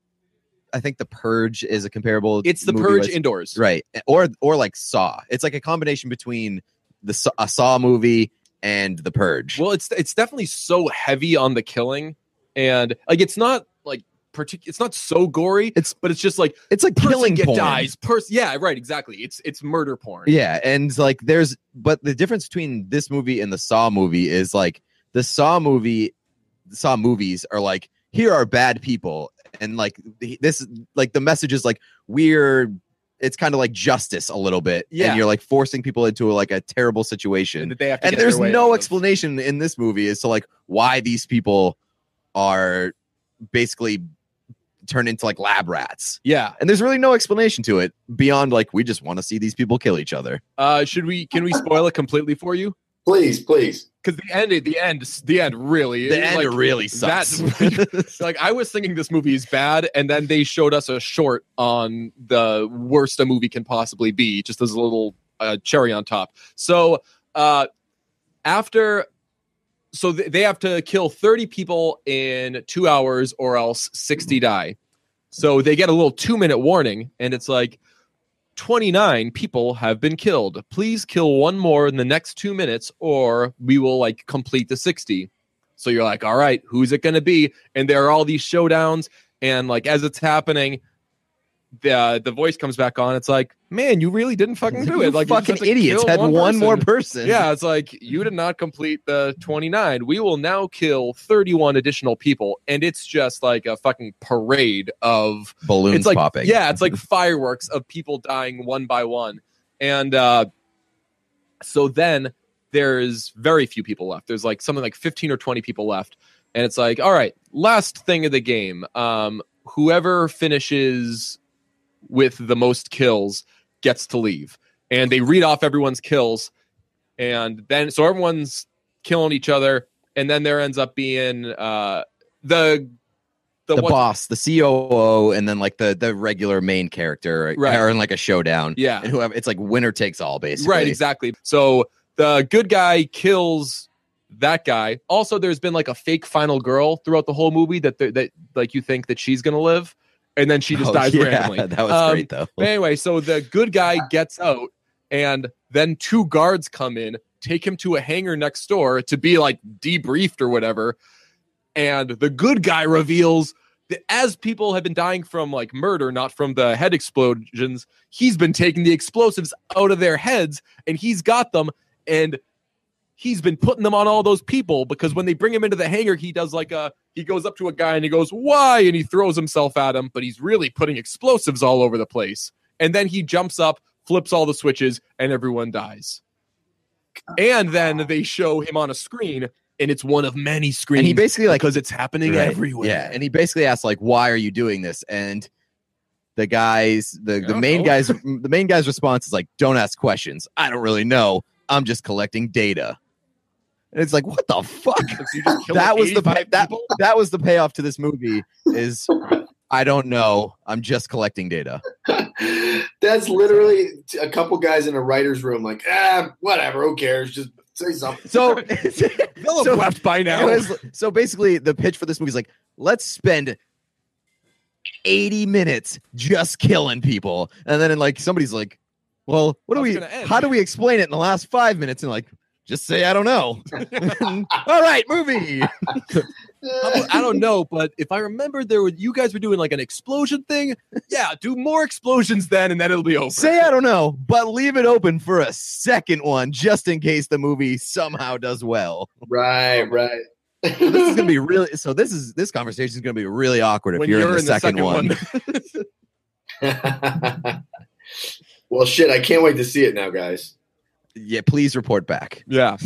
I think the Purge is a comparable. It's the purge with- indoors. right? Or or like Saw. It's like a combination between the a Saw movie and the Purge. Well, it's it's definitely so heavy on the killing, and like it's not like partic- It's not so gory. It's- but it's just like it's like killing get porn. dies. Person, yeah, right, exactly. It's it's murder porn. Yeah, and like there's but the difference between this movie and the Saw movie is like the Saw movie the Saw movies are like here are bad people and like this like the message is like we're it's kind of like justice a little bit Yeah. and you're like forcing people into like a terrible situation that they have to and there's no explanation in this movie as to like why these people are basically turned into like lab rats Yeah. and there's really no explanation to it beyond like we just want to see these people kill each other Uh, should we? Can we spoil it completely for you? Please, please. Because the end, the end, the end, really, the end like, really that- sucks. *laughs* like I was thinking this movie is bad, and then they showed us a short on the worst a movie can possibly be, just as a little uh, cherry on top. So uh, after, so th- they have to kill thirty people in two hours, or else sixty die. So they get a little two minute warning, and it's like. 29 people have been killed. Please kill one more in the next two minutes, or we will like complete the 60. So you're like, all right, who's it going to be? And there are all these showdowns, and like as it's happening, the the voice comes back on. It's like, man, you really didn't fucking do *laughs* it. Like fucking idiots had one, more person. person. Yeah, it's like you did not complete the 29. We will now kill 31 additional people, and it's just like a fucking parade of balloons it's like popping. yeah it's like *laughs* fireworks of people dying one by one and uh so then there's very few people left there's like something like 15 or 20 people left and it's like all right last thing of the game um whoever finishes with the most kills gets to leave and they read off everyone's kills and then so everyone's killing each other and then there ends up being uh the the, one- boss, the COO, and then like the the regular main character Right. are in like a showdown. yeah And whoever it's like winner takes all, basically. Right, exactly. So the good guy kills that guy. Also, there's been like a fake final girl throughout the whole movie that that like you think that she's gonna live, and then she just Oh, dies yeah, randomly. *laughs* That was Um, great though. Anyway, so the good guy *laughs* gets out, and then two guards come in, take him to a hangar next door to be like debriefed or whatever. And the good guy reveals that as people have been dying from like murder, not from the head explosions, he's been taking the explosives out of their heads and he's got them. And he's been putting them on all those people because when they bring him into the hangar, he does like a he goes up to a guy and he goes, Why? And he throws himself at him, but he's really putting explosives all over the place. And then he jumps up, flips all the switches, and everyone dies. And then they show him on a screen, and it's one of many screens and he basically like because it's happening Right. everywhere. Yeah, and he basically asks like, "Why are you doing this?" And the guys, the the main know. guys, the main guy's response is like, "Don't ask questions. I don't really know. I'm just collecting data." And it's like, what the fuck? So you just killed that was the pay- that people? that was the payoff to this movie. Is I don't know. I'm just collecting data. *laughs* That's literally a couple guys in a writer's room, like, ah, whatever, who cares? Just say something. So, *laughs* *laughs* They'll so- left by now. Was- so basically, the pitch for this movie is like, let's spend 80 minutes just killing people. And then, like, somebody's like, well, what do How's it we, how do we explain it in the last five minutes? And like, just say, I don't know. *laughs* *laughs* All right, movie. I don't know, but if I remember, there were you guys were doing like an explosion thing. Yeah, do more explosions then, and then it'll be over. say, I don't know, but leave it open for a second one just in case the movie somehow does well. right, right. this is going to be *laughs* really, so this is, this conversation is going to be really awkward if when you're, in, the, second, one. well, shit, I can't wait to see it now, guys. Yeah, please report back. yeah.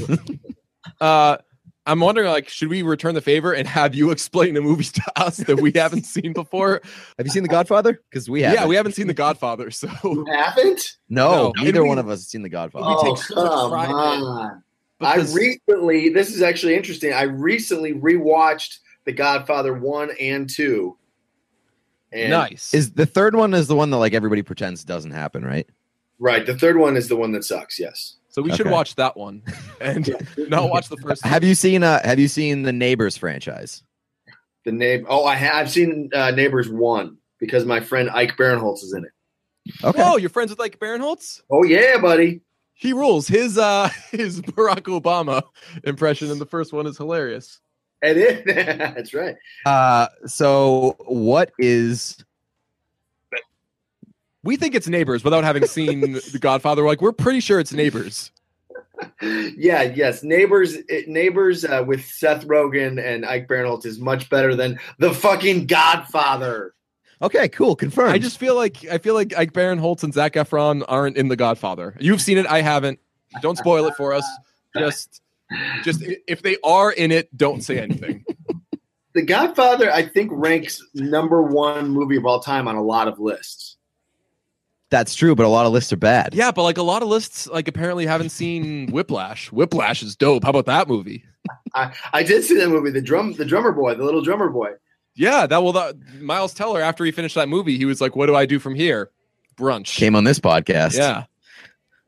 *laughs* uh, I'm wondering, like, should we return the favor and have you *laughs* explain the movies to us that we haven't seen before? Have you seen The Godfather? Because we have. Yeah, we haven't seen The Godfather, so You haven't? No, No. neither we- one of us has seen The Godfather. Oh, take come pride in it. on. I recently, this is actually interesting. I recently rewatched The Godfather 1 and 2. And nice. Is the third one is the one that like everybody pretends doesn't happen, right? Right. The third one is the one that sucks. Yes. So we should watch that one *laughs* and not watch the first. Have you seen uh have you seen the Neighbors franchise? The name. Oh, I have I've seen uh, Neighbors 1 because my friend Ike Barinholtz is in it. Okay. Whoa, you're friends with Ike Barinholtz? Oh, yeah, buddy. He rules. His uh *laughs* his Barack Obama impression in the first one is hilarious. It is. *laughs* That's right. Uh so what is We think it's neighbors without having seen *laughs* The Godfather. We're like, we're pretty sure it's neighbors. yeah, yes. Neighbors, it, Neighbors uh, with Seth Rogen and Ike Barinholtz is much better than the fucking Godfather. Okay, cool, confirmed. I just feel like I feel like Ike Barinholtz and Zac Efron aren't in The Godfather. You've seen it, I haven't. Don't spoil it for us. Just just if they are in it, don't say anything. *laughs* *laughs* The Godfather, I think, ranks number one movie of all time on a lot of lists. That's true, but a lot of lists are bad. Yeah, but like a lot of lists, like apparently haven't seen *laughs* Whiplash. Whiplash is dope. How about that movie? I, I did see that movie, the drum, the drummer boy, the little drummer boy. Yeah, that will. That, Miles Teller, after he finished that movie, he was like, "What do I do from here?" Brunch. Came on this podcast. yeah.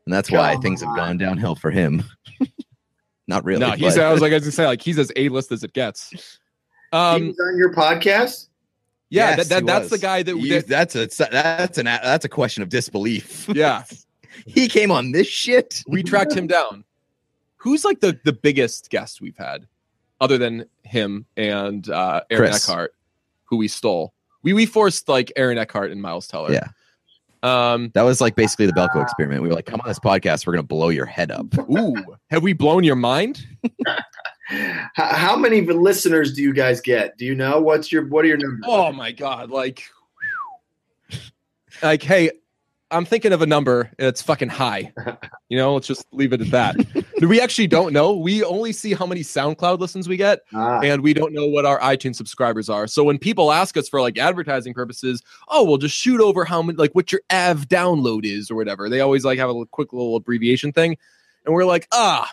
And that's why Come things have gone downhill for him. *laughs* Not really. no, he's. but- I was like, I was gonna say, like he's as a list as it gets. he Um. was on your podcast. Yeah, Yes, that, that that's the guy that. You- that that's a that's an that's a question of disbelief. *laughs* yeah, he came on this shit. we tracked him down. Who's like the the biggest guest we've had, other than him and uh, Aaron Chris. Eckhart, who we stole. We we forced like Aaron Eckhart and Miles Teller. Yeah. Um. That was like basically the Belko experiment. We were like, "Come on this podcast, we're gonna blow your head up." Ooh, have we blown your mind? *laughs* How many listeners do you guys get? Do you know what's your what are your numbers? Oh my god, like like hey, I'm thinking of a number and it's fucking high. *laughs* You know, let's just leave it at that. we actually don't know. We only see how many SoundCloud listens we get Ah, and we don't know what our iTunes subscribers are. So when people ask us for like advertising purposes, oh, we'll just shoot over how many like what your av download is or whatever. They always like have a quick little abbreviation thing. And we're like, "Ah,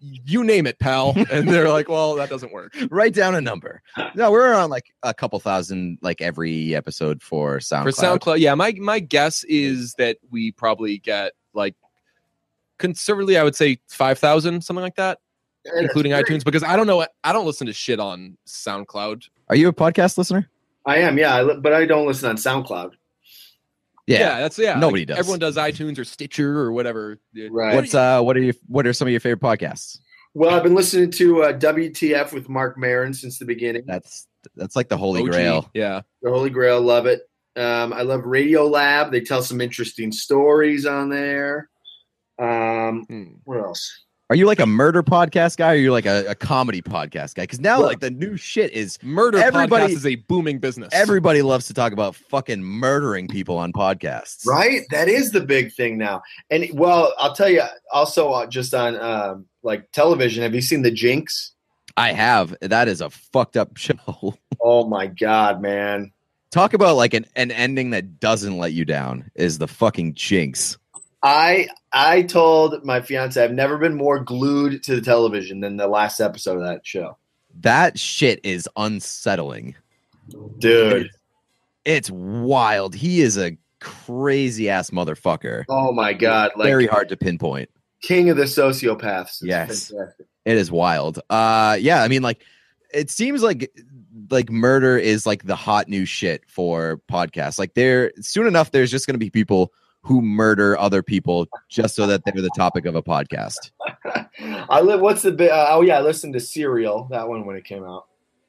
you name it, pal." *laughs* And they're like, "Well, that doesn't work." Write down a number. No, we're on like a couple thousand like every episode for SoundCloud. For SoundCloud, yeah, my my guess is that we probably get like conservatively, I would say five thousand, something like that, that's including great. iTunes, because I don't know, I don't listen to shit on SoundCloud. Are you a podcast listener? I am, yeah, I li- but I don't listen on SoundCloud. Yeah, yeah that's yeah. Nobody like, does. Everyone does iTunes or Stitcher or whatever. Right. What's uh what are you what are some of your favorite podcasts? Well, I've been listening to uh, WTF with Marc Maron since the beginning. That's that's like the holy OG, grail. Yeah, The Holy Grail, love it. Um, I love Radio Lab. They tell some interesting stories on there. Um, Hmm. what else? Are you like a murder podcast guy or are you like a, a comedy podcast guy? Because now Well- like the new shit is murder Everybody- podcast is a booming business. everybody loves to talk about fucking murdering people on podcasts. Right, that is the big thing now. And well, I'll tell you. Also, uh, just on um, like television, have you seen the Jinx? I have. That is a fucked up *laughs* show. Oh my god, man! Talk about like an, an ending that doesn't let you down is the fucking jinx. I I told my fiance I've never been more glued to the television than the last episode of that show, That shit is unsettling. dude. It's wild. He is a crazy ass motherfucker. Oh my god, like Very hard to pinpoint. king of the sociopaths. It's Yes. fantastic. It is wild. Uh yeah, I mean like it seems like like murder is like the hot new shit for podcasts. Like there soon enough there's just going to be people who murder other people just so that they're the topic of a podcast. *laughs* I live. What's the bit? Uh, oh yeah, I listened to Serial that one when it came out.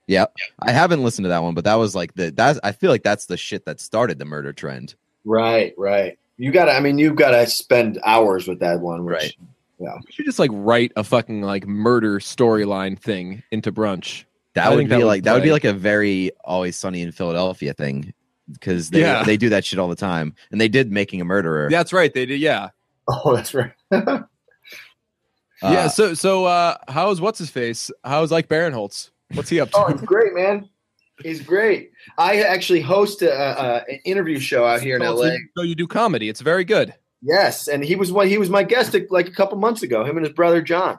Yeah. I haven't listened to that one, but that was like the that's I feel like that's the shit that started the murder trend. Right, right. You got to. I mean, you've got to spend hours with that one. Which, Right. We should just like write a fucking like murder storyline thing into brunch. That I would be that would like that would be like a very always sunny in Philadelphia thing because they Yeah. they do that shit all the time, and they did making a murderer. That's right. They did. Yeah. Oh, that's right. *laughs* yeah. Uh, So so uh, how's what's his face? How's Ike Barinholtz? What's he up to? Oh, he's great, man. He's great. I actually host a, a, an interview show out here in Oh, LA. So, so you do comedy. It's very good. Yes, and he was one. He was my guest like a couple months ago. Him and his brother John.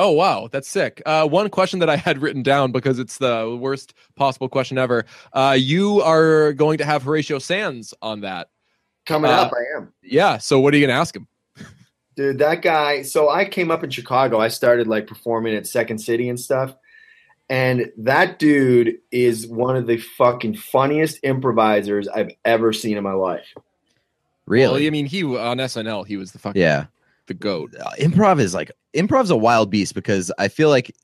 Oh wow, that's sick. Uh, one question that I had written down because it's the worst possible question ever. Uh, you are going to have Horatio Sanz on that. Coming Uh, up, I am. Yeah. So what are you going to ask him? Dude, that guy. So I came up in Chicago. I started like performing at Second City and stuff. And that dude is one of the fucking funniest improvisers I've ever seen in my life. really? Well, I mean, he on SNL, he was the fucking yeah. The goat. Uh, improv is like improv's a wild beast because I feel like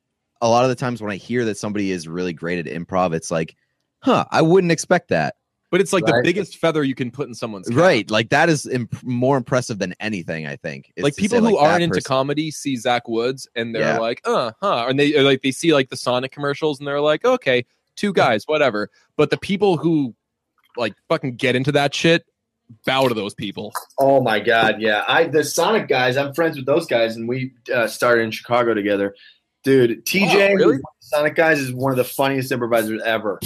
a lot of the times when I hear that somebody is really great at improv, it's like, huh, I wouldn't expect that. But it's like the biggest feather you can put in someone's cap. Right. Like that is imp- more impressive than anything, I think. is like people say, who like, aren't into person- comedy see Zach Woods and they're Yeah. like, uh, huh, and they like they see like the Sonic commercials and they're like, okay, two guys, whatever. But the people who like fucking get into that shit bow to those people. Oh my god, yeah. I the Sonic guys. I'm friends with those guys, and we uh, started in Chicago together. Dude, TJ, Wow, really? Sonic guys is one of the funniest improvisers ever.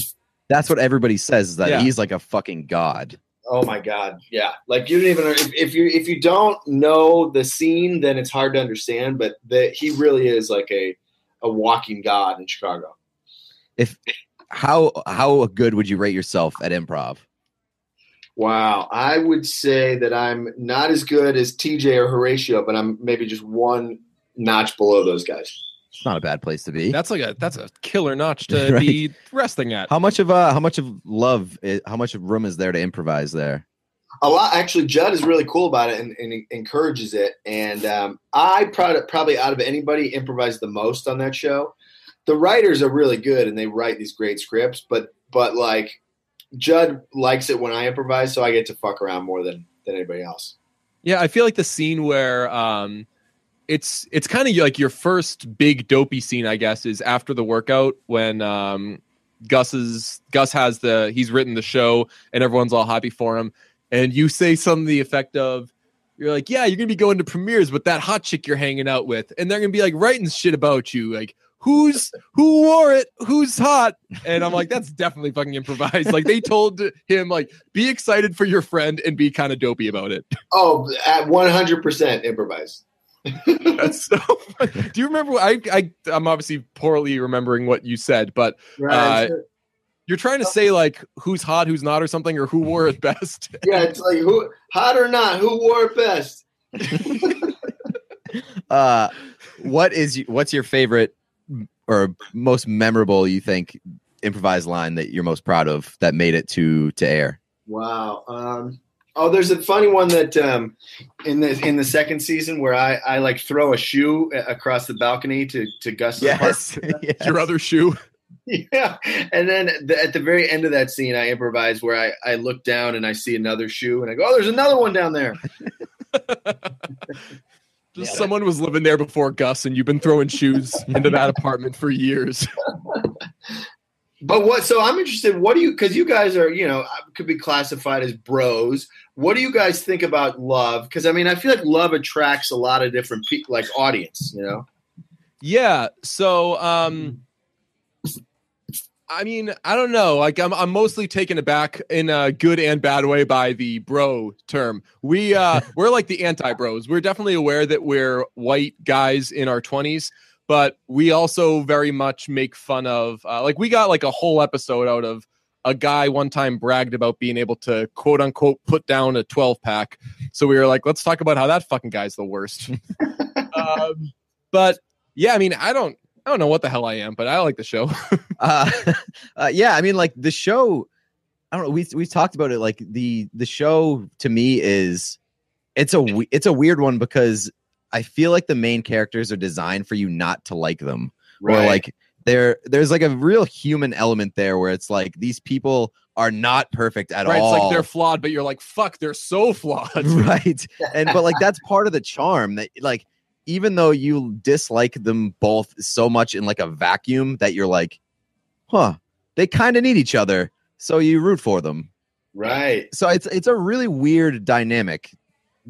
That's what everybody says is that Yeah. he's like a fucking god. Oh my god, yeah. Like you don't even if, if you if you don't know the scene, then it's hard to understand. But that he really is like a a walking god in Chicago. If how how good would you rate yourself at improv? Wow, I would say that I'm not as good as TJ or Horatio, but I'm maybe just one notch below those guys. It's not a bad place to be. That's like a that's a killer notch to *laughs* Right. be resting at. How much of uh how much of love i- how much of room is there to improvise there? a lot actually judd is really cool about it and, and encourages it and um, i probably, probably out of anybody improvise the most on that show the writers are really good and they write these great scripts but but like judd likes it when i improvise so i get to fuck around more than than anybody else Yeah, I feel like the scene where um it's it's kind of like your first big dopey scene, I guess, is after the workout when um Gus's Gus has the he's written the show and everyone's all happy for him. And you say something the effect of you're like, Yeah, you're gonna be going to premieres with that hot chick you're hanging out with, and they're gonna be like writing shit about you, like who's who wore it, who's hot, and I'm like, that's definitely fucking improvised. Like they *laughs* told him, like, be excited for your friend and be kind of dopey about it. oh at 100% improvised *laughs* That's so. Funny. Do you remember? I, I I'm obviously poorly remembering what you said, but right Uh, you're trying to say like who's hot, who's not, or something, or who wore it best. *laughs* yeah it's like who hot or not who wore it best Uh what is what's your favorite or most memorable you think improvised line that you're most proud of that made it to to air? Wow. Um, oh, there's a funny one that um, in the in the second season where I, I like throw a shoe across the balcony to to Gus. Yes. *laughs* yes. Your other shoe. Yeah, and then the, at the very end of that scene, I improvise where I, I look down and I see another shoe, and I go, "Oh, there's another one down there." *laughs* Just someone was living there before Gus, and you've been throwing shoes *laughs* into that apartment for years. *laughs* But what? So I'm interested. What do you? Because you guys are, you know, could be classified as bros. What do you guys think about love? Because I mean, I feel like love attracts a lot of different people, like audience. You know. Yeah. So, um, I mean, I don't know. Like, I'm I'm mostly taken aback in a good and bad way by the bro term. We uh, *laughs* we're like the anti bros. We're definitely aware that we're white guys in our 20s, but we also very much make fun of. Uh, like, we got like a whole episode out of a guy one time bragged about being able to quote unquote put down a 12 pack. So we were like, let's talk about how that fucking guy's the worst. *laughs* um, but yeah, I mean, I don't, I don't know what the hell I am, but I like the show. *laughs* uh, *laughs* uh, yeah, I mean, like the show. I don't know. We we've talked about it. Like the the show to me is it's a it's a weird one because I feel like the main characters are designed for you not to like them, or like there there's like a real human element there where it's like these people are not perfect at right? all. It's like they're flawed, but you're like, fuck, they're so flawed. *laughs* right and but like that's part of the charm that like even though you dislike them both so much in like a vacuum that you're like huh they kind of need each other so you root for them right. so it's it's a really weird dynamic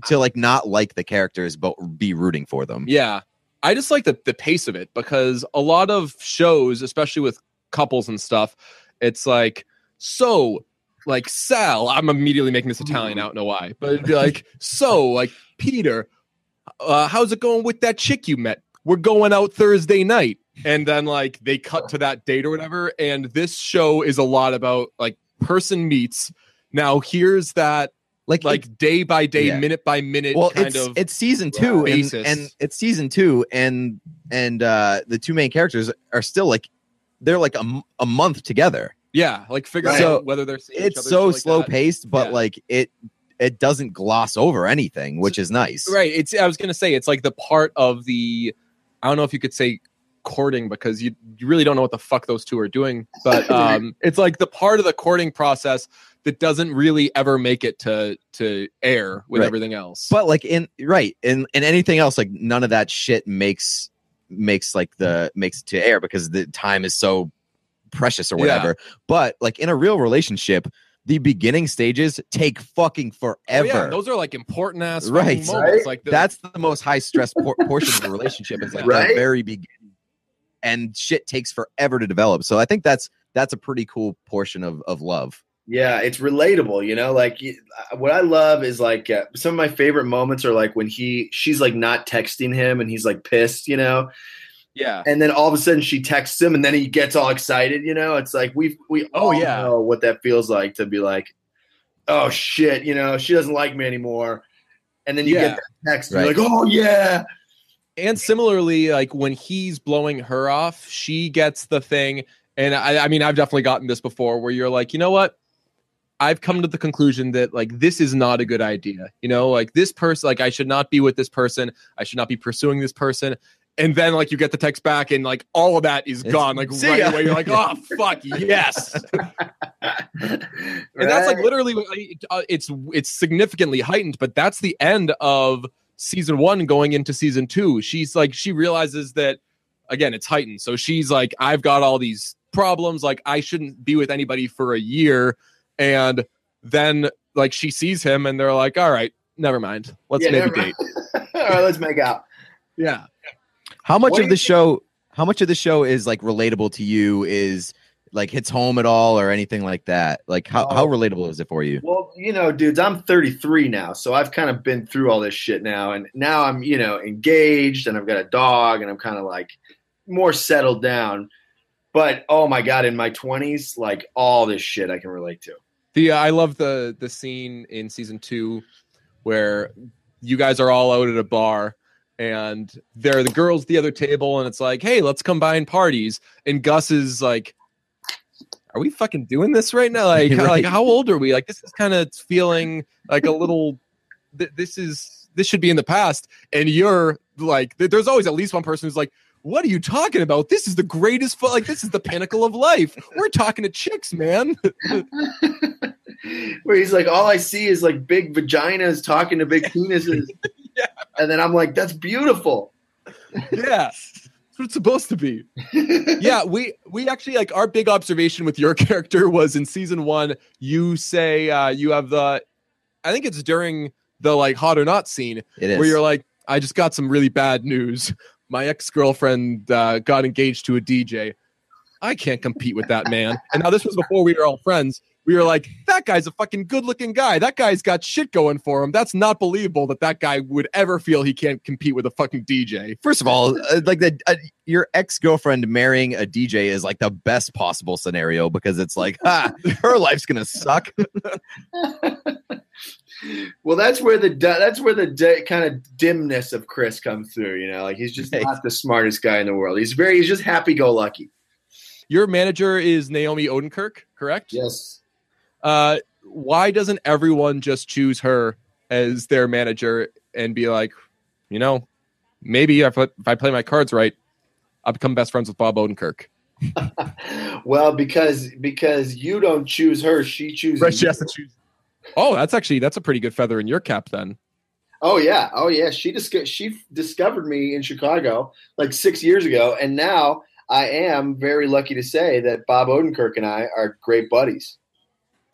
to like not like the characters but be rooting for them Yeah. I just like the the pace of it because a lot of shows, especially with couples and stuff, it's like so like Sal. I'm immediately making this Italian. Mm-hmm. I don't know why, but it'd be like so like Peter. Uh, how's it going with that chick you met? We're going out Thursday night, and then like they cut to that date or whatever. And this show is a lot about like person meets. Now here's that Like like day by day, Yeah. minute by minute well kind it's of it's season two and, basis. and it's season two and and uh the two main characters are still like they're like a, a month together yeah, like figure So, out whether they're seeing each it's so like slow that. paced but Yeah. like it it doesn't gloss over anything which is nice Right. It's I was gonna say it's like the part of the I don't know if you could say courting because you you really don't know what the fuck those two are doing. But *laughs* um it's like the part of the courting process that doesn't really ever make it to to air with Right. everything else. but like in right in in anything else like none of that shit makes makes like the makes it to air because the time is so precious or Yeah. whatever but like in a real relationship the beginning stages take fucking Oh, forever yeah, those are like important ass Right. right. moments. Right? Like the, that's the most high stress por- *laughs* portion of the relationship It's like Right? the very beginning and shit takes forever to develop so i think that's that's a pretty cool portion of of love Yeah, it's relatable, you know. Like what I love is like uh, some of my favorite moments are like when he she's like not texting him and he's like pissed, you know, yeah. and then all of a sudden she texts him and then he gets all excited, you know. It's like we we Oh, yeah. know what that feels like to be like, oh shit, you know, she doesn't like me anymore, and then you Yeah. get that text, Right. you're like, oh yeah, and similarly like when he's blowing her off she gets the thing and I, I mean i've definitely gotten this before where you're like you know what i've come to the conclusion that like this is not a good idea you know like this person like i should not be with this person i should not be pursuing this person and then like you get the text back and like all of that is gone like see right ya. away. You're like oh fuck yes. *laughs* And that's like literally uh, it's it's significantly heightened but that's the end of season one going into season two. She's like she realizes that again it's heightened. So she's like i've got all these problems. Like i shouldn't be with anybody for a year. And then like she sees him and they're like all right never mind. Let's Yeah, maybe never date. *laughs* All right, let's make out. *laughs* yeah how much What of the think- show how much of the show is like relatable to you is like hits home at all or anything like that like how, Oh. how relatable is it for you Well, you know, dudes, I'm 33 now, so I've kind of been through all this shit now, and now I'm, you know, engaged, and I've got a dog, and I'm kind of like more settled down. But oh my god, in my 20s, like all this shit I can relate to. the uh, i love the the scene in season two where you guys are all out at a bar and there are the girls at the other table and it's like hey let's combine parties. And gus is like are we fucking doing this right now? Like, *laughs* how, like how old are we? Like this is kind of feeling like a little th- this is this should be in the past. And you're like th- there's always at least one person who's like what are you talking about? This is the greatest fu- like this is the pinnacle of life. We're talking to chicks man. *laughs* Where he's like, all I see is like big vaginas talking to big penises, *laughs* Yeah. *laughs* and then I'm like, that's beautiful. yeah. That's what it's supposed to be. *laughs* Yeah we we actually like our big observation with your *laughs* character was in season one you say uh you have the i think it's during the like hot or not scene it is. where you're like i just got some really bad news. My ex-girlfriend uh, got engaged to a dj i can't compete with that man. And now this was before we were all friends we were like that guy's a fucking good looking guy that guy's got shit going for him that's not believable that that guy would ever feel he can't compete with a fucking dj First of all, uh, like the uh, your ex girlfriend marrying a DJ is like the best possible scenario because it's like, ha, *laughs* her life's gonna suck. *laughs* well, that's where the that's where the di- kind of dimness of Chris comes through. You know, like he's just Hey. not the smartest guy in the world. He's very he's just happy go lucky. your manager is naomi odenkirk correct Yes. Uh, why doesn't everyone just choose her as their manager and be like, you know, maybe if I, if I play my cards right, I'll become best friends with Bob Odenkirk. *laughs* well, because because you don't choose her, she chooses. Right, she has to choose. Oh, that's actually that's a pretty good feather in your cap then. Oh yeah, oh yeah. She dis- she discovered me in Chicago like six years ago, and now I am very lucky to say that Bob Odenkirk and I are great buddies.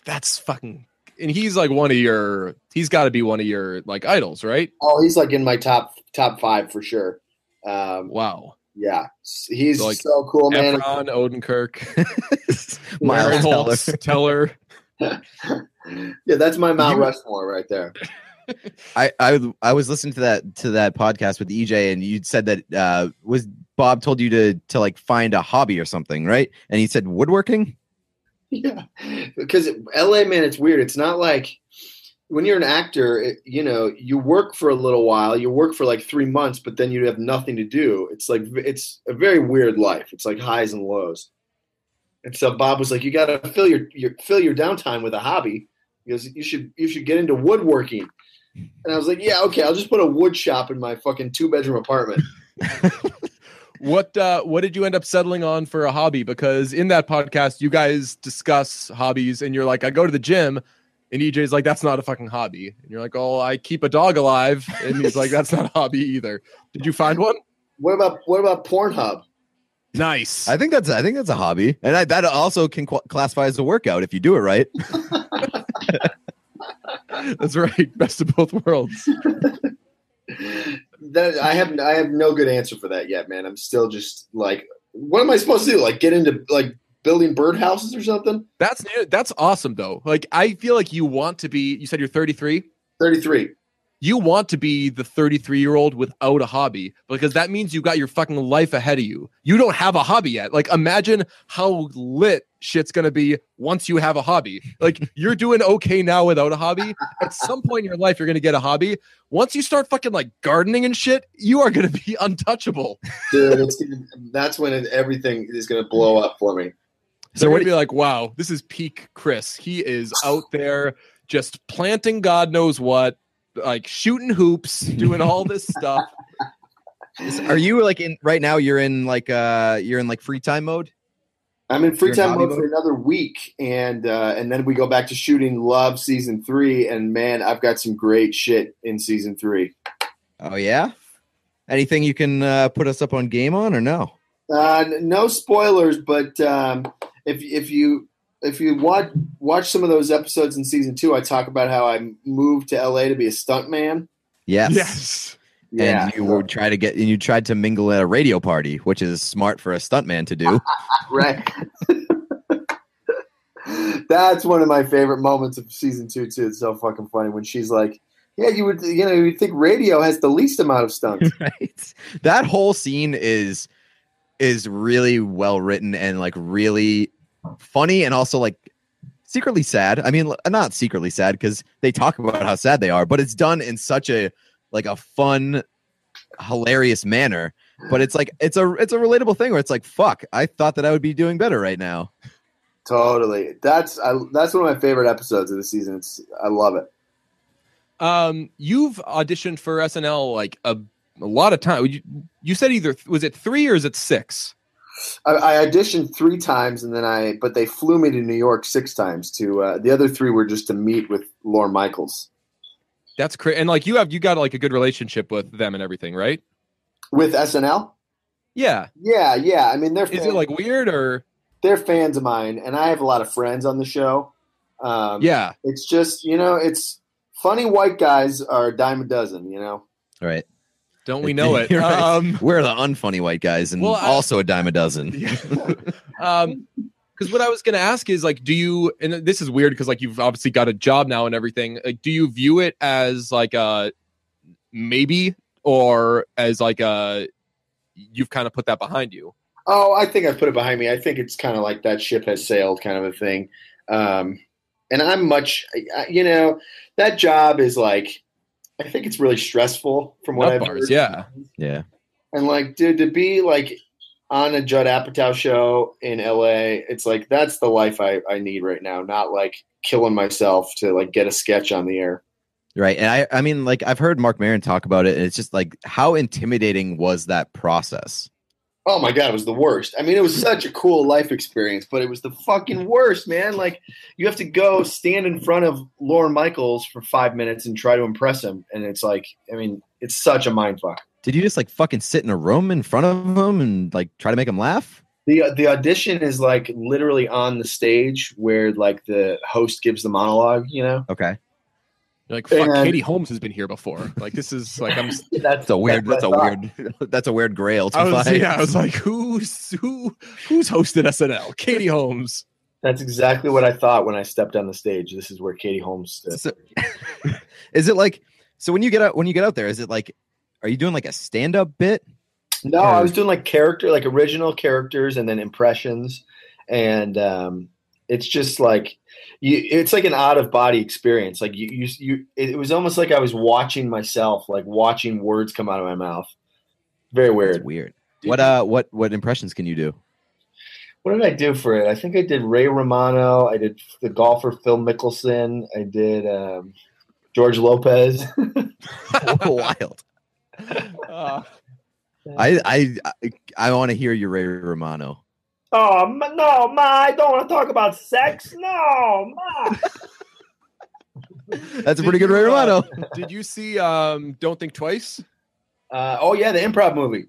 That's fucking and he's like one of your he's got to be one of your like idols, right? Oh, he's like in my top top five for sure. Um, Wow. yeah, he's So, like, so cool, man. Efron, Odenkirk, *laughs* Miles Teller. *laughs* Teller. *laughs* yeah, that's my Mount You- Rushmore right there. I, I I was listening to that to that podcast with EJ, and you said that uh, was Bob told you to to like find a hobby or something, right? And he said woodworking. Yeah, because LA, man, it's weird. It's not like when you're an actor, it, you know, you work for a little while, you work for like three months, but then you have nothing to do. It's like it's a very weird life. It's like highs and lows. And so Bob was like, "You got to fill your, your fill your downtime with a hobby." He goes, "You should you should get into woodworking." And I was like, "Yeah, okay, I'll just put a wood shop in my fucking two bedroom apartment." *laughs* What uh, what did you end up settling on for a hobby? Because in that podcast, you guys discuss hobbies, and you're like, I go to the gym, and EJ's like, that's not a fucking hobby, and you're like, oh, I keep a dog alive, and he's like, that's not a hobby either. Did you find one? What about what about Pornhub? Nice. I think that's I think that's a hobby, and I, that also can qu- classify as a workout if you do it right. *laughs* *laughs* That's right. Best of both worlds. *laughs* that I have I have no good answer for that yet, man. I'm still just like, what am I supposed to do? Like get into like building birdhouses or something? That's that's awesome though. Like I feel like you want to be. You said you're 33. Thirty three. You want to be the 33 year old without a hobby because that means you got your fucking life ahead of you. You don't have a hobby yet. Like imagine how lit shit's gonna be once you have a hobby. Like *laughs* you're doing okay now without a hobby. At some point in your life, you're gonna get a hobby. Once you start fucking like gardening and shit, you are gonna be *laughs* untouchable. Dude, it's gonna, that's when it, everything is going to blow up for me. So So we're be like, wow, this is peak Chris. He is out there just planting God knows what, like shooting hoops, doing all this *laughs* stuff. Are you like in right now? You're in like uh you're in like free time mode. I'm in free time mode for another week, and uh, and then we go back to shooting Love season three. And man, I've got some great shit in season three. Oh yeah. Anything you can uh, put us up on game on or no? Uh, no spoilers, but um, if if you if you watch watch some of those episodes in season two, I talk about how I moved to LA to be a stuntman. Yes. Yes. Yeah, And you would try to get and you tried to mingle at a radio party, which is smart for a stuntman to do. *laughs* right. *laughs* That's one of my favorite moments of season two too. It's so fucking funny when she's like, "Yeah, you would, you know, you think radio has the least amount of stunts." *laughs* right. That whole scene is is really well written and like really funny and also like secretly sad. I mean, not secretly sad because they talk about how sad they are, but it's done in such a like a fun, hilarious manner. But it's like it's a it's a relatable thing where it's like, fuck, I thought that I would be doing better right now. totally. That's I, that's one of my favorite episodes of the season. It's I love it. Um, you've auditioned for SNL like a, a lot of time. You, you said either was it three or is it six? I, I auditioned three times, and then I but they flew me to New York six times. To uh, the other three were just to meet with Lorne Michaels That's crazy. And like you have you got like a good relationship with them and everything, right? with SNL. Yeah. Yeah, yeah. I mean, they're Is it like weird or they're fans of mine, and I have a lot of friends on the show. Um, yeah? it's just you know, it's funny white guys are a dime a dozen. You know, Right. Don't we know *laughs* it? You're right. Um, We're the unfunny white guys and Well, also a dime a dozen. *laughs* Yeah. um because what i was gonna ask is like do you and this is weird because like you've obviously got a job now and everything like do you view it as like a maybe or as like a you've kind of put that behind you Oh, I think I put it behind me. I think it's kind of like that ship has sailed kind of a thing. Um, and I'm much, you know, that job is like, I think it's really stressful from what Nut I've bars, heard. yeah. Yeah. And like, dude, to be like on a Judd Apatow show in LA, it's like that's the life I, I need right now. Not like killing myself to like get a sketch on the air. Right. And I I mean like I've heard Marc Maron talk about it and it's just like how intimidating was that process? Oh my god, it was the worst. I mean, it was such a cool life experience, but it was the fucking worst, man. Like you have to go stand in front of Lorne Michaels for five minutes and try to impress him, and it's like, I mean, it's such a mind fuck. Did you just like fucking sit in a room in front of him and like try to make him laugh? the uh, The audition is like literally on the stage where like the host gives the monologue, you know. Okay. You're like, fuck, And- Katie Holmes has been here before. Like this is like I'm. *laughs* That's That's a weird. That's a what I thought. weird. *laughs* That's a weird grail to I was, find. yeah, I was like, who's who? Who's hosted SNL? Katie Holmes. That's exactly what I thought when I stepped on the stage. This is where Katie Holmes stood. So, *laughs* is it like so when you get out when you get out there? Is it like are you doing like a stand up bit? No, I was doing like character, like original characters, and then impressions, and um, it's just like you. It's like an out of body experience. Like you, you, you. It was almost like I was watching myself, like watching words come out of my mouth. Very It's weird. weird. What uh what what impressions can you do? What did I do for it? I think I did Ray Romano. I did the golfer Phil Mickelson. I did um, George Lopez. *laughs* *laughs* Wild. Uh, I I I, I want to hear your Ray Romano. Oh m- no, ma! I don't want to talk about sex. *laughs* No, ma. That's a pretty Did good Ray you, uh, Romano. did you see um, Don't Think Twice? Uh, oh yeah, the improv movie.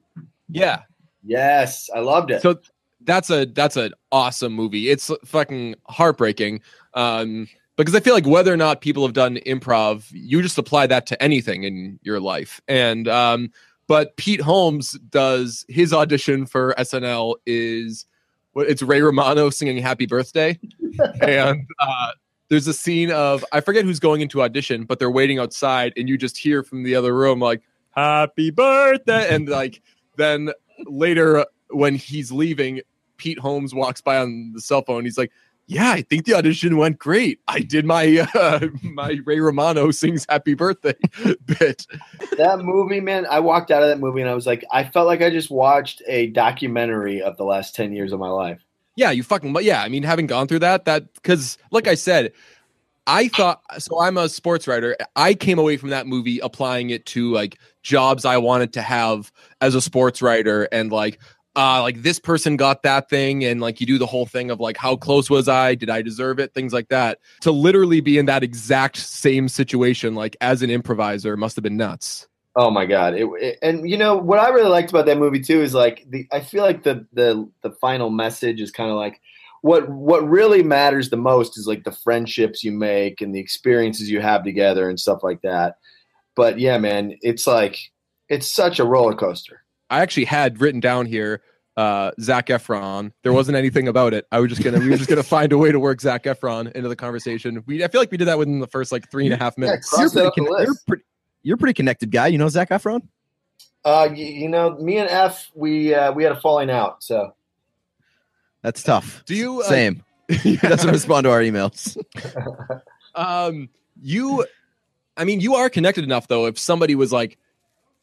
Yeah. Yes, I loved it. So that's a that's an awesome movie. It's fucking heartbreaking. Um, because I feel like whether or not people have done improv, you just apply that to anything in your life. And um, but Pete Holmes does his audition for SNL is it's Ray Romano singing Happy Birthday. *laughs* and uh there's a scene of I forget who's going into audition, but they're waiting outside, and you just hear from the other room like "Happy Birthday," and like then later when he's leaving, Pete Holmes walks by on the cell phone. He's like, "Yeah, I think the audition went great. I did my *laughs* uh, my Ray Romano sings Happy Birthday *laughs* bit." that movie, man, I walked out of that movie and I was like, I felt like I just watched a documentary of the last 10 years of my life. Yeah, you fucking but yeah. I mean, having gone through that, that because like I said, I thought so. I'm a sports writer. I came away from that movie applying it to like jobs I wanted to have as a sports writer, and like, uh, like this person got that thing, and like you do the whole thing of like how close was I? Did I deserve it? Things like that. To literally be in that exact same situation, like as an improviser, must have been nuts. Oh my god! It, it- and you know what I really liked about that movie too is like the I feel like the the the final message is kind of like what what really matters the most is like the friendships you make and the experiences you have together and stuff like that. But yeah, man, it's like it's such a roller coaster. I actually had written down here uh Zac Efron. There wasn't anything about it. I was just gonna we were just gonna find a way to work Zac Efron into the conversation. We I feel like we did that within the first like three and a half minutes. cross You're pretty, off con- you're, pretty, you're pretty connected guy. You know Zac Efron? Uh, you, you know, me and F, we uh, we had a falling out. So That's tough. Do you, uh, same? *laughs* He doesn't respond to our emails. *laughs* um you I mean you are connected enough though if somebody was like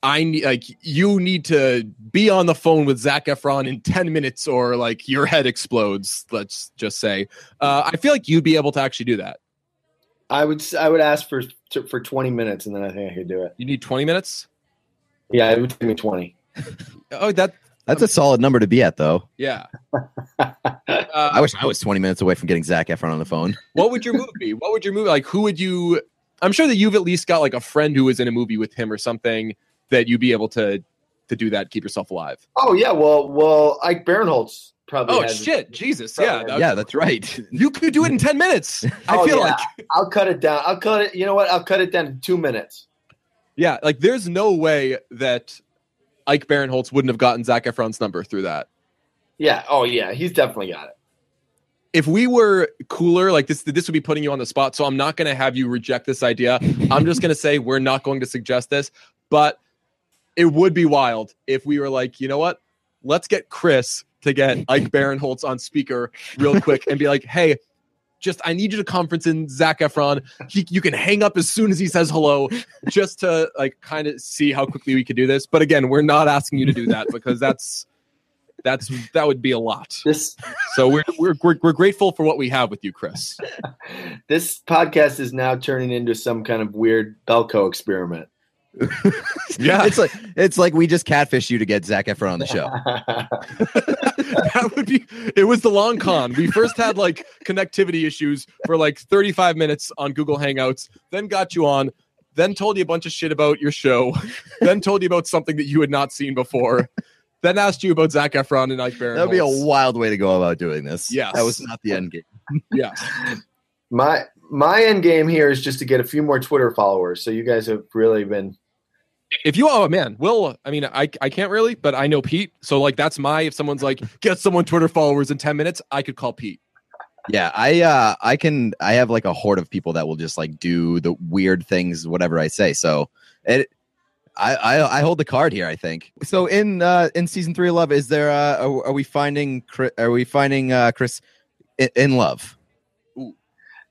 I need like you need to be on the phone with Zac Efron in 10 minutes or like your head explodes, let's just say. Uh I feel like you'd be able to actually do that. I would I would ask for for twenty minutes and then I think I could do it. You need 20 minutes? Yeah, it would take me twenty. *laughs* Oh that That's a solid number to be at, though. yeah. *laughs* I Uh, wish I was 20 minutes away from getting Zac Efron on the phone. *laughs* what would your move be? What would your move like? Who would you? I'm sure that you've at least got like a friend who was in a movie with him or something that you'd be able to to do that, keep yourself alive. Oh yeah, well well Ike Barinholtz probably. Oh has- shit, Jesus, yeah, has- that- Yeah, that's right. *laughs* you could do it in ten minutes. *laughs* I Oh, feel yeah. like I'll cut it down. I'll cut it. You know what? I'll cut it down to two minutes. yeah, like there's no way that Ike Barinholtz wouldn't have gotten Zac Efron's number through that. Yeah. Oh yeah, he's definitely got it. If we were cooler, like this, this would be putting you on the spot. So I'm not going to have you reject this idea. I'm just going to say we're not going to suggest this, but it would be wild if we were like, you know what? Let's get Chris to get Ike *laughs* Barinholtz on speaker real quick and be like, hey, just I need you to conference in Zac Efron. He, you can hang up as soon as he says hello, just to like kind of see how quickly we could do this. But again, we're not asking you to do that because that's that's that would be a lot. This So we're we're we're, we're grateful for what we have with you, Chris. *laughs* this podcast is now turning into some kind of weird Belko experiment. *laughs* Yeah. it's like it's like we just catfish you to get Zac Efron on the show. *laughs* that would be it was the long con we first had like connectivity issues for like 35 minutes on google hangouts then got you on then told you a bunch of shit about your show *laughs* then told you about something that you had not seen before then asked you about zac efron and ike Barinholtz. That would be a wild way to go about doing this. Yeah, That was not the end game. yeah my my end game here is just to get a few more Twitter followers. So you guys have really been. If you, oh man, Will, I mean, I, I can't really, but I know Pete. So like, that's my, if someone's like, *laughs* get someone Twitter followers in 10 minutes, I could call Pete. Yeah, I uh I can I have like a horde of people that will just like do the weird things whatever I say. So it I, I I hold the card here. I think so. In uh in season three of Love, is there uh are, are we finding Chris, are we finding uh Chris in, in love?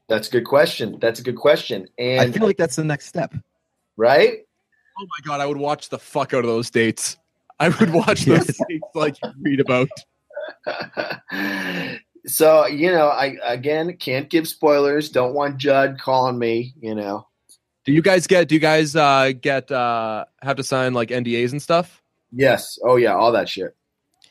That's a good question. That's a good question. And I feel like that's the next step. right? Oh my God, I would watch the fuck out of those dates. I would *laughs* watch those dates like you read about. *laughs* so you know, I again can't give spoilers. Don't want Judd calling me. You know, Do you guys get, do you guys uh, get, uh, have to sign like NDAs and stuff? yes, oh yeah, all that shit.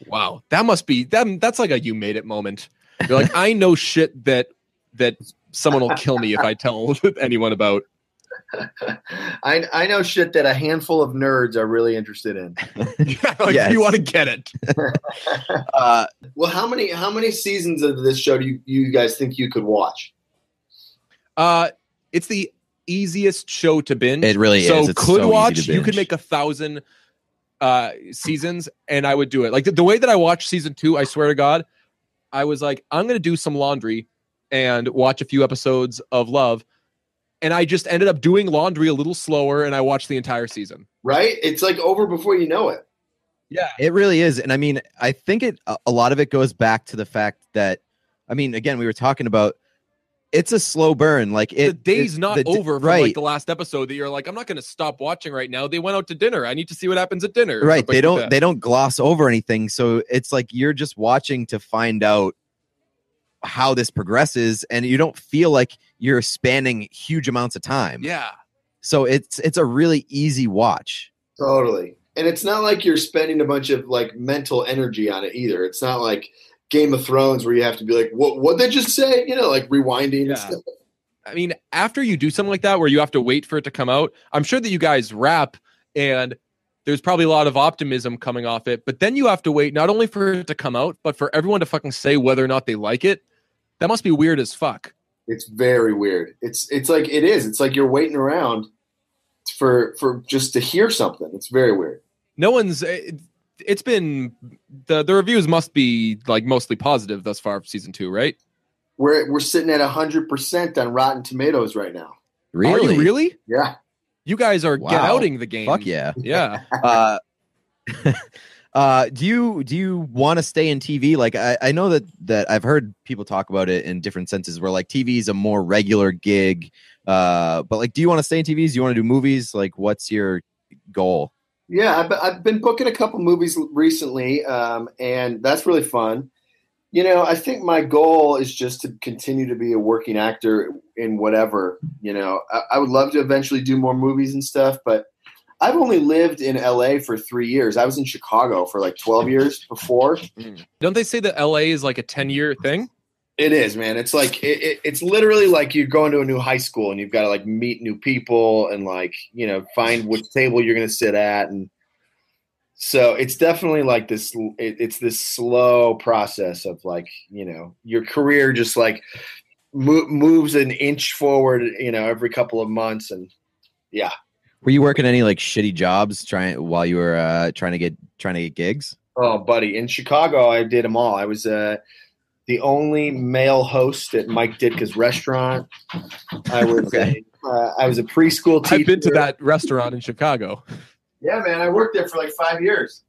Wow. That must be, that, that's like a you made it moment. You're like, I know shit that, that someone will kill me if I tell *laughs* anyone about. *laughs* I I know shit that a handful of nerds are really interested in. *laughs* Yeah, like Yes. you want to get it. *laughs* Uh, Well, how many how many seasons of this show do you, you guys think you could watch? Uh, it's the easiest show to binge. It really so is. It's could so easy watch. to You could make a thousand uh seasons, and I would do it. Like the, the way that I watched season two, I swear to God, I was like, I'm gonna do some laundry and watch a few episodes of Love, and I just ended up doing laundry a little slower, and I watched the entire season. Right? It's like over before you know it. Yeah, It really is, and I mean, I think it a a lot of it goes back to the fact that, I mean, again, we were talking about it's a slow burn. Like it, the day's it- not the over from right? like the last episode that you're like, I'm not gonna stop watching right now. They went out to dinner. I need to see what happens at dinner. right. They like don't that. they don't gloss over anything, so it's like you're just watching to find out how this progresses, and you don't feel like you're spanning huge amounts of time. yeah. So it's it's a really easy watch. Totally. And it's not like you're spending a bunch of like mental energy on it either. It's not like Game of Thrones where you have to be like, what what they just say? You know, like rewinding Yeah. and stuff. I mean, after you do something like that where you have to wait for it to come out, I'm sure that you guys rap and there's probably a lot of optimism coming off it, but then you have to wait not only for it to come out, but for everyone to fucking say whether or not they like it. That must be weird as fuck. It's very weird. It's it's like it is. It's like you're waiting around for for just to hear something. It's very weird. No one's it, it's been the the reviews must be like mostly positive thus far for season 2, right? We're we're sitting at hundred percent on Rotten Tomatoes right now. Really, Are you really? Yeah. You guys are get outing the game. Fuck yeah. Yeah. uh, *laughs* *laughs* uh, do you do you want to stay in TV? Like I, I know that that I've heard people talk about it in different senses, where like TV is a more regular gig. Uh, but like, do you want to stay in TVs? Do you want to do movies? Like, what's your goal? Yeah, I've, I've been booking a couple movies recently, um, and that's really fun. You know, I think my goal is just to continue to be a working actor in whatever. You know, I, I would love to eventually do more movies and stuff, but I've only lived in LA for three years. I was in Chicago for like 12 years before. Don't they say that LA is like a 10 year thing? It is, man. It's like it, it, it's literally like you're going to a new high school and you've got to like meet new people and like you know find which table you're going to sit at and so it's definitely like this. It, it's this slow process of like you know your career just like mo- moves an inch forward, you know, every couple of months and yeah. Were you working any like shitty jobs trying while you were uh, trying to get trying to get gigs? Oh, buddy, in Chicago, I did them all. I was uh, the only male host at Mike Ditka's restaurant. I was Okay. a, uh, I was a preschool teacher. I've been to that restaurant in Chicago. Yeah, man, I worked there for like five years.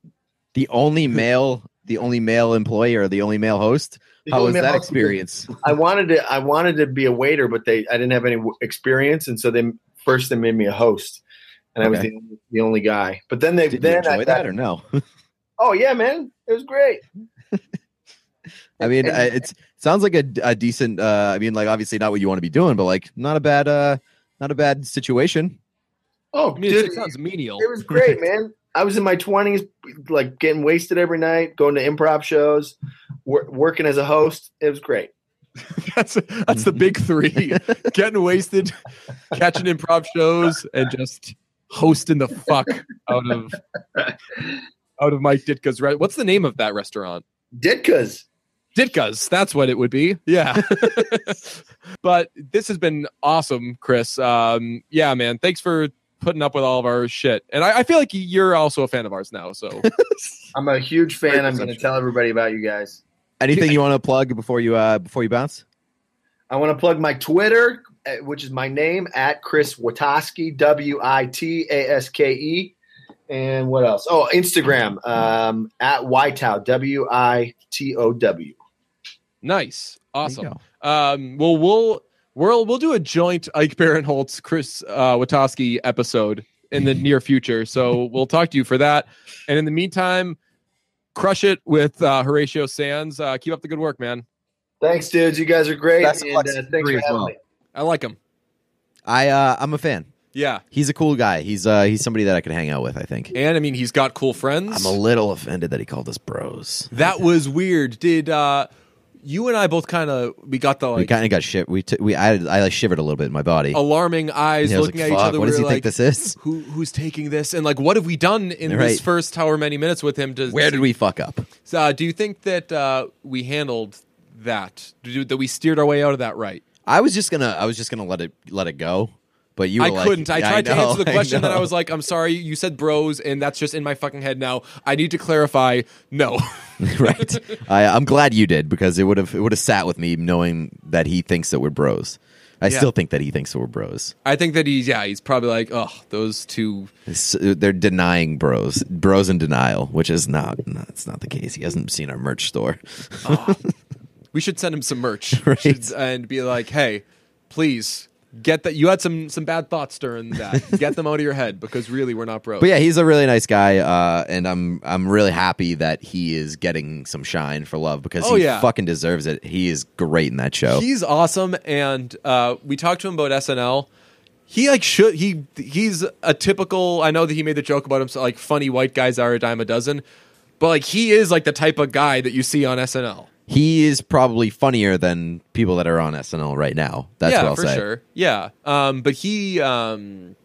The only male, the only male employee or the only male host. The How was male that host- experience? I wanted to I wanted to be a waiter, but they I didn't have any experience, and so they first they made me a host, and I was the, only- the only guy. But then they Did you then I enjoy that or no? *laughs* oh yeah, man, it was great. *laughs* I mean, And- I- it's sounds like a, a decent. Uh, I mean, like obviously not what you want to be doing, but like not a bad, uh, not a bad situation. oh, I mean, dude, it sounds menial. It was great, man. I was in my twenties, like getting wasted every night, going to improv shows, wor- working as a host. It was great. *laughs* that's that's the big three: getting wasted, catching improv shows, and just hosting the fuck out of out of Mike Ditka's. Re- What's the name of that restaurant? Ditka's. Ditka's. That's what it would be. Yeah. *laughs* but this has been awesome, Chris. Um, yeah, man. Thanks for putting up with all of our shit. And I, I feel like you're also a fan of ours now. So *laughs* I'm a huge fan. I'm going to tell everybody about you guys. Anything you want to plug before you uh before you bounce? I want to plug my Twitter, which is my name at Chris Witaske, W I T A S K E. And what else? Oh, Instagram um, at Whiteow, W I T O W. nice. Awesome. Um, well, we'll we'll we'll do a joint Ike Barinholtz Chris uh, Witaske episode in the near future. So we'll talk to you for that. And in the meantime, crush it with uh, Horatio Sanz. Uh, keep up the good work, man. Thanks, dudes. You guys are great. Best of and, uh, thanks for having well. me. I like him. I uh I'm a fan. Yeah, He's a cool guy. He's uh he's somebody that I could hang out with, I think. and I mean he's got cool friends. I'm a little offended that he called us bros. that was weird. Did uh, you and I both kind of we got the we like kind of got shit. We t- we I, I like shivered a little bit in my body. alarming eyes Yeah, I was looking like, at each "Fuck, other. What We does he were think like, this is? Who who's taking this? And like, what have we done in this first however many minutes with him? To Where did we fuck up? So, uh, do you think that uh, we handled that? Do, that we steered our way out of that right? I was just gonna I was just gonna let it let it go, but you were I like, couldn't. I tried to know, answer the *laughs* question, then I know. was like, "I'm sorry, you said bros, and that's just in my fucking head now. I need to clarify. No, *laughs* *laughs* right. I, I'm glad you did because it would have it would have sat with me knowing that he thinks that we're bros. I Yeah. still think that he thinks that we're bros. I think that he's yeah, he's probably like, oh, those two. It's- uh, they're denying bros, bros in denial, which is not. No, it's not the case. He hasn't seen our merch store. We should send him some merch *laughs* Right. Should- and be like, hey, please get that. You had some some bad thoughts during that. *laughs* get them out of your head because really, we're not bros. But yeah, he's a really nice guy, uh, and I'm I'm really happy that he is getting some shine for love because Oh, he yeah. fucking deserves it. He is great in that show. He's awesome, and uh, we talked to him about SNL. He like should he he's a typical. I know that he made the joke about himself, like funny white guys are a dime a dozen, but like he is like the type of guy that you see on SNL. He is probably funnier than people that are on SNL right now. That's yeah, what I'll for say. sure. Yeah, um, but he um,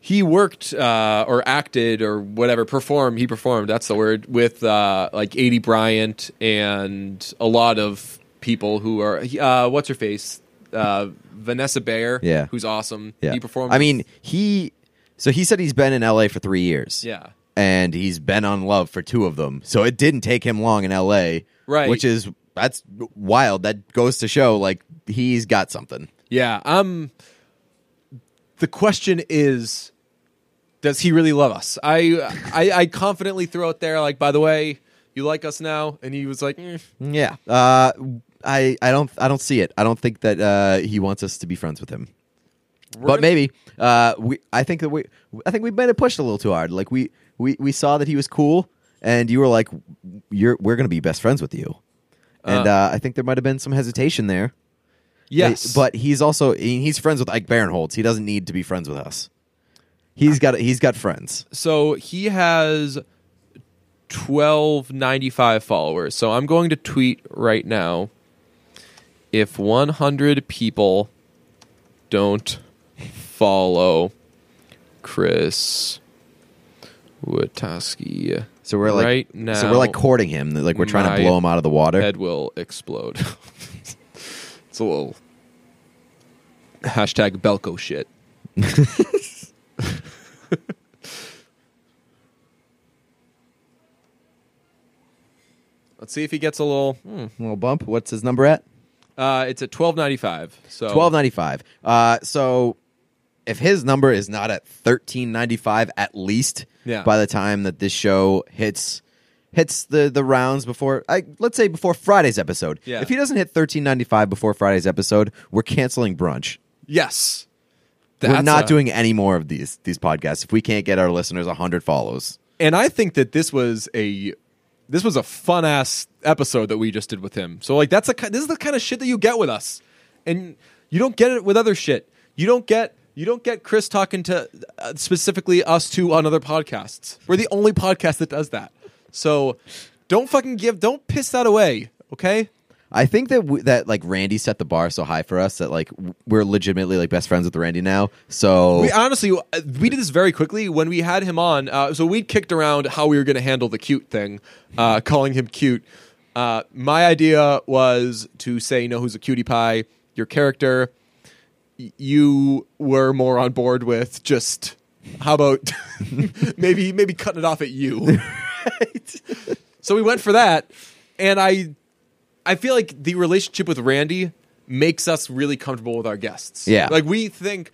he worked uh, or acted or whatever performed. He performed. That's the word with uh, like Aidy Bryant and a lot of people who are uh, what's her face. Uh, Vanessa Bayer, Yeah. who's awesome. Yeah, he performed. I mean, he. So he said he's been in LA for three years. yeah, and he's been on Love for two of them. So it didn't take him long in LA, Right. Which is that's wild. That goes to show like he's got something. yeah. Um, the question is, does he really love us? I, I, I confidently throw it there. Like, by the way, you like us now, and he was like, eh. Yeah. Uh, I I don't I don't see it. I don't think that uh, he wants us to be friends with him. We're but gonna- maybe uh, we. I think that we. I think we might have pushed a little too hard. Like we we we saw that he was cool, and you were like, "You're we're gonna be best friends with you." And Uh. uh, I think there might have been some hesitation there. yes, but he's also he's friends with Ike Barinholtz. He doesn't need to be friends with us. He's got he's got friends. so he has twelve ninety five followers. So I'm going to tweet right now. If 100 people don't follow Chris Witaske, So we're like Right so we're like courting him. Like we're trying to blow him out of the water. head will explode. *laughs* it's a little hashtag Belko shit. *laughs* Let's see if he gets a little. hmm. little bump. What's his number at? Uh, it's at twelve ninety five. So Twelve ninety five. Uh, so if his number is not at thirteen ninety five at least, Yeah. by the time that this show hits hits the the rounds before, I, let's say before Friday's episode. Yeah. If he doesn't hit thirteen ninety five before Friday's episode, we're canceling brunch. Yes, we're That's not a- doing any more of these these podcasts if we can't get our listeners hundred follows. and I think that this was a this was a fun ass episode that we just did with him. So like that's a this is the kind of shit that you get with us, and you don't get it with other shit. You don't get you don't get Chris talking to uh, specifically us two on other podcasts. We're the only podcast that does that. So don't fucking give don't piss that away, okay? I think that w- that like Randy set the bar so high for us that like we're legitimately like best friends with Randy now. So We honestly, uh, we did this very quickly when we had him on. Uh, so we kicked around how we were going to handle the cute thing, uh, calling him cute. Uh, my idea was to say, you know, who's a cutie pie, your character. You were more on board with just how about *laughs* maybe maybe cutting it off at you. *laughs* right. So we went for that, and I I feel like the relationship with Randy makes us really comfortable with our guests. Yeah. like we think.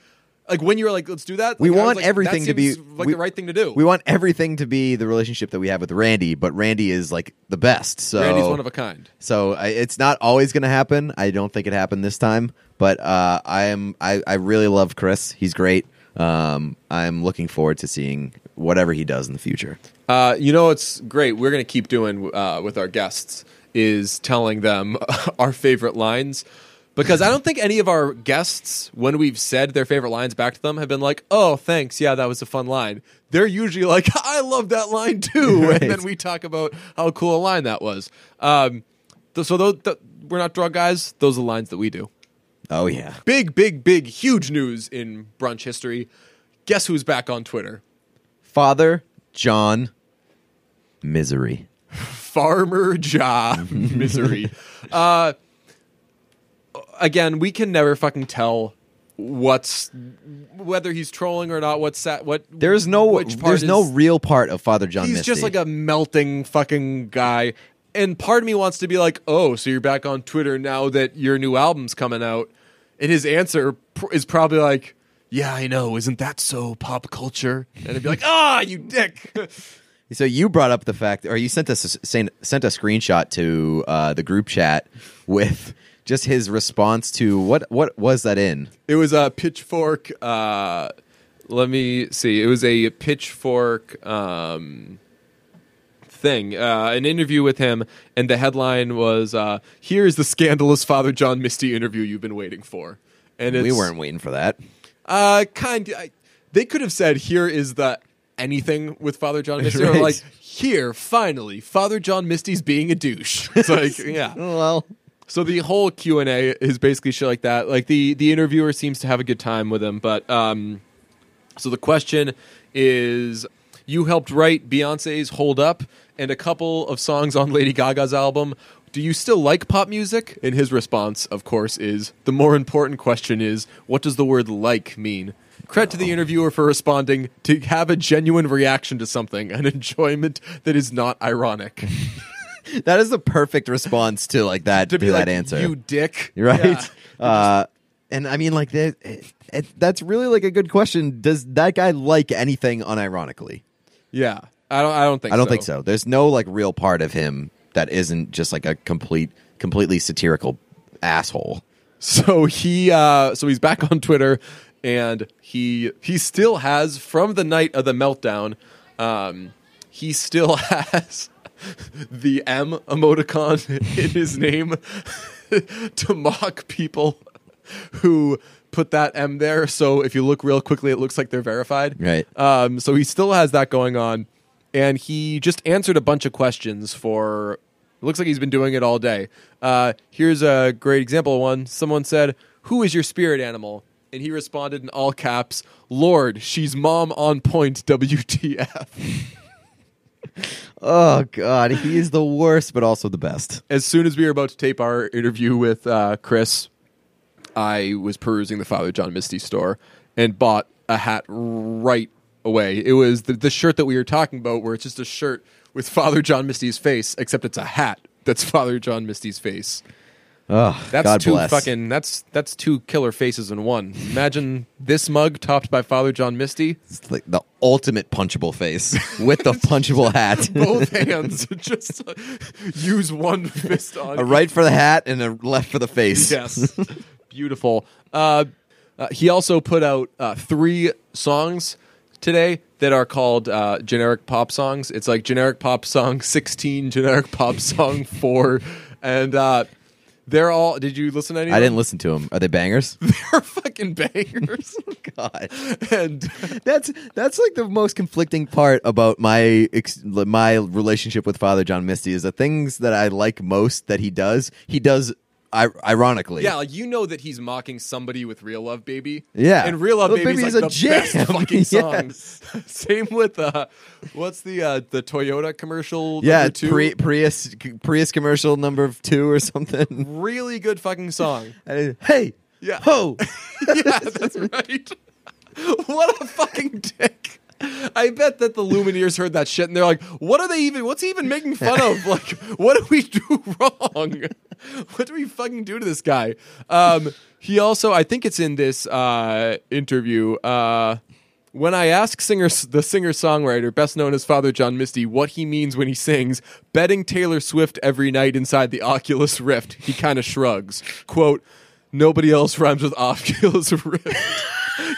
Like when you were like, "Let's do that," We like, want like, everything to be like we- the right thing to do. We want everything to be the relationship that we have with Randy, but Randy is like the best. So Randy's one of a kind. So I, it's not always going to happen. I don't think it happened this time, but uh, I am. I, I really love Chris. He's great. Um, I'm looking forward to seeing whatever he does in the future. Uh, you know, it's great. We're going to keep doing uh, with our guests is telling them *laughs* our favorite lines because I don't think any of our guests, when we've said their favorite lines back to them, have been like, "Oh, thanks, yeah, that was a fun line." They're usually like, *laughs* "I love that line too," Right. *laughs* and then we talk about how cool a line that was. Um, th- so those, th- we're not drug guys; those are the lines that we do. Oh yeah, Big, big, big, huge news in brunch history. Guess who's back on Twitter? Father John Misery. Farmer Job *laughs* misery. uh, again, we can never fucking tell what's whether he's trolling or not. What's that? What There's no. There's no real part of Father John. He's Misty. just like a melting fucking guy. And part of me wants to be like, oh, so you're back on Twitter now that your new album's coming out. And his answer pr- is probably like, yeah, I know. Isn't that so pop culture? And I'd be like, *laughs* ah, you dick. *laughs* So you brought up the fact, or you sent us a, sent sent a screenshot to uh, the group chat with just his response to what what was that in? It was a pitchfork. Uh, let me see. It was a pitchfork um, thing, uh, an interview with him, and the headline was uh, "Here's the scandalous Father John Misty interview you've been waiting for." And it's, we weren't waiting for that. uh, kind. I, they could have said, "Here is the anything with Father John *laughs* Misty," or like, "Here, finally, Father John Misty's being a douche." *laughs* It's like, yeah. Well, So the whole Q and A is basically shit like that. Like the the interviewer seems to have a good time with him, but um, so the question is, you helped write Beyonce's "Hold Up" and a couple of songs on Lady Gaga's album. Do you still like pop music? And his response, of course, is the more important question is, what does the word "like" mean? Credit to the interviewer for responding to have a genuine reaction to something, an enjoyment that is not ironic. *laughs* that is the perfect response to like that to to, be that like, answer, you dick, right? Yeah. *laughs* Uh, and I mean, like that. It, it, that's really like a good question. Does that guy like anything unironically? Yeah, I don't. I don't think. I don't so. think so. There's no like real part of him that isn't just like a complete, completely satirical asshole. So he. Uh, so he's back on Twitter, and he he still has from the night of the meltdown. Um, he still *laughs* has the M emoticon in his name *laughs* to mock people who put that M there. So if you look real quickly, it looks like they're verified. Right. Um, so he still has that going on, and he just answered a bunch of questions for. It looks like he's been doing it all day. Uh, here's a great example. of One someone said, "Who is your spirit animal?" And he responded in all caps, "Lord, she's mom on point." *laughs* WTF? *laughs* Oh God, he is the worst, but also the best. as soon as we were about to tape our interview with uh, Chris, I was perusing the Father John Misty store and bought a hat right away. It was the, the shirt that we were talking about, where it's just a shirt with Father John Misty's face, except it's a hat that's *laughs* Father John Misty's face. Oh, That's God two bless. fucking. That's that's two killer faces in one. Imagine this mug topped by Father John Misty. It's like the ultimate punchable face with the *laughs* punchable hat. *laughs* Both hands, just uh, use one fist on a right for the hat and a left for the face. Yes, beautiful. Uh, uh, he also put out uh, three songs today that are called uh, generic pop songs. It's like generic pop song *laughs* sixteen, generic pop song *laughs* four, and uh, they're all. Did you listen to any? I didn't listen to them. Are they bangers? *laughs* They're fucking bangers. God, and that's that's like the most conflicting part about my ex- my relationship with Father John Misty is the things that I like most that he does. He does I- ironically. Yeah, like you know that he's mocking somebody with "Real Love Baby." Yeah. and "Real Love Baby" is like a the best *laughs* fucking song. Yes. *laughs* Same with uh, what's the uh, the Toyota commercial? Yeah, two? Pri- Prius Prius commercial number two or something. *laughs* really good fucking song. And hey, Yeah. ho! yeah, that's right. what a fucking dick. I bet that the Lumineers heard that shit and they're like, "What are they even? What's he even making fun of? *laughs* Like, what did we do *laughs* wrong? what do we fucking do to this guy?" Um, he also, I think it's in this uh, interview. Uh, when I ask singer, the singer songwriter, best known as Father John Misty, what he means when he sings "betting Taylor Swift every night inside the Oculus Rift," he kind of shrugs. "Quote: Nobody else rhymes with *laughs* Oculus Rift."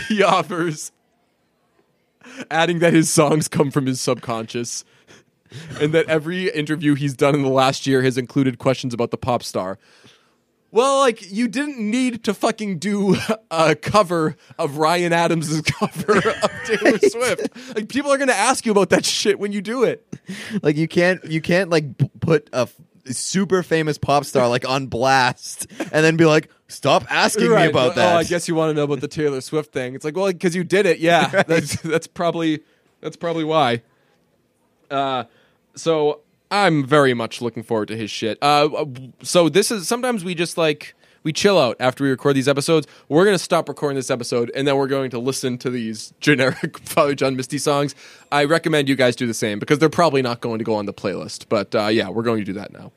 he offers, adding that his songs come from his subconscious, and that every interview he's done in the last year has included questions about the pop star. Well, like you didn't need to fucking do a cover of Ryan Adams' *laughs* cover of Taylor *laughs* Swift. Like people are gonna ask you about that shit when you do it. like you can't you can't like p- put a f- super famous pop star like on blast and then be like, stop asking me about Oh, that. I guess you want to know about the Taylor Swift thing. It's like, well, because you did it. Yeah, *laughs* that's that's probably that's probably why. Uh, so I'm very much looking forward to his shit. Uh, so this is sometimes we just like we chill out after we record these episodes. We're gonna stop recording this episode and then we're going to listen to these *laughs* generic Father John Misty songs. I recommend you guys do the same because they're probably not going to go on the playlist. But uh, yeah, we're going to do that now.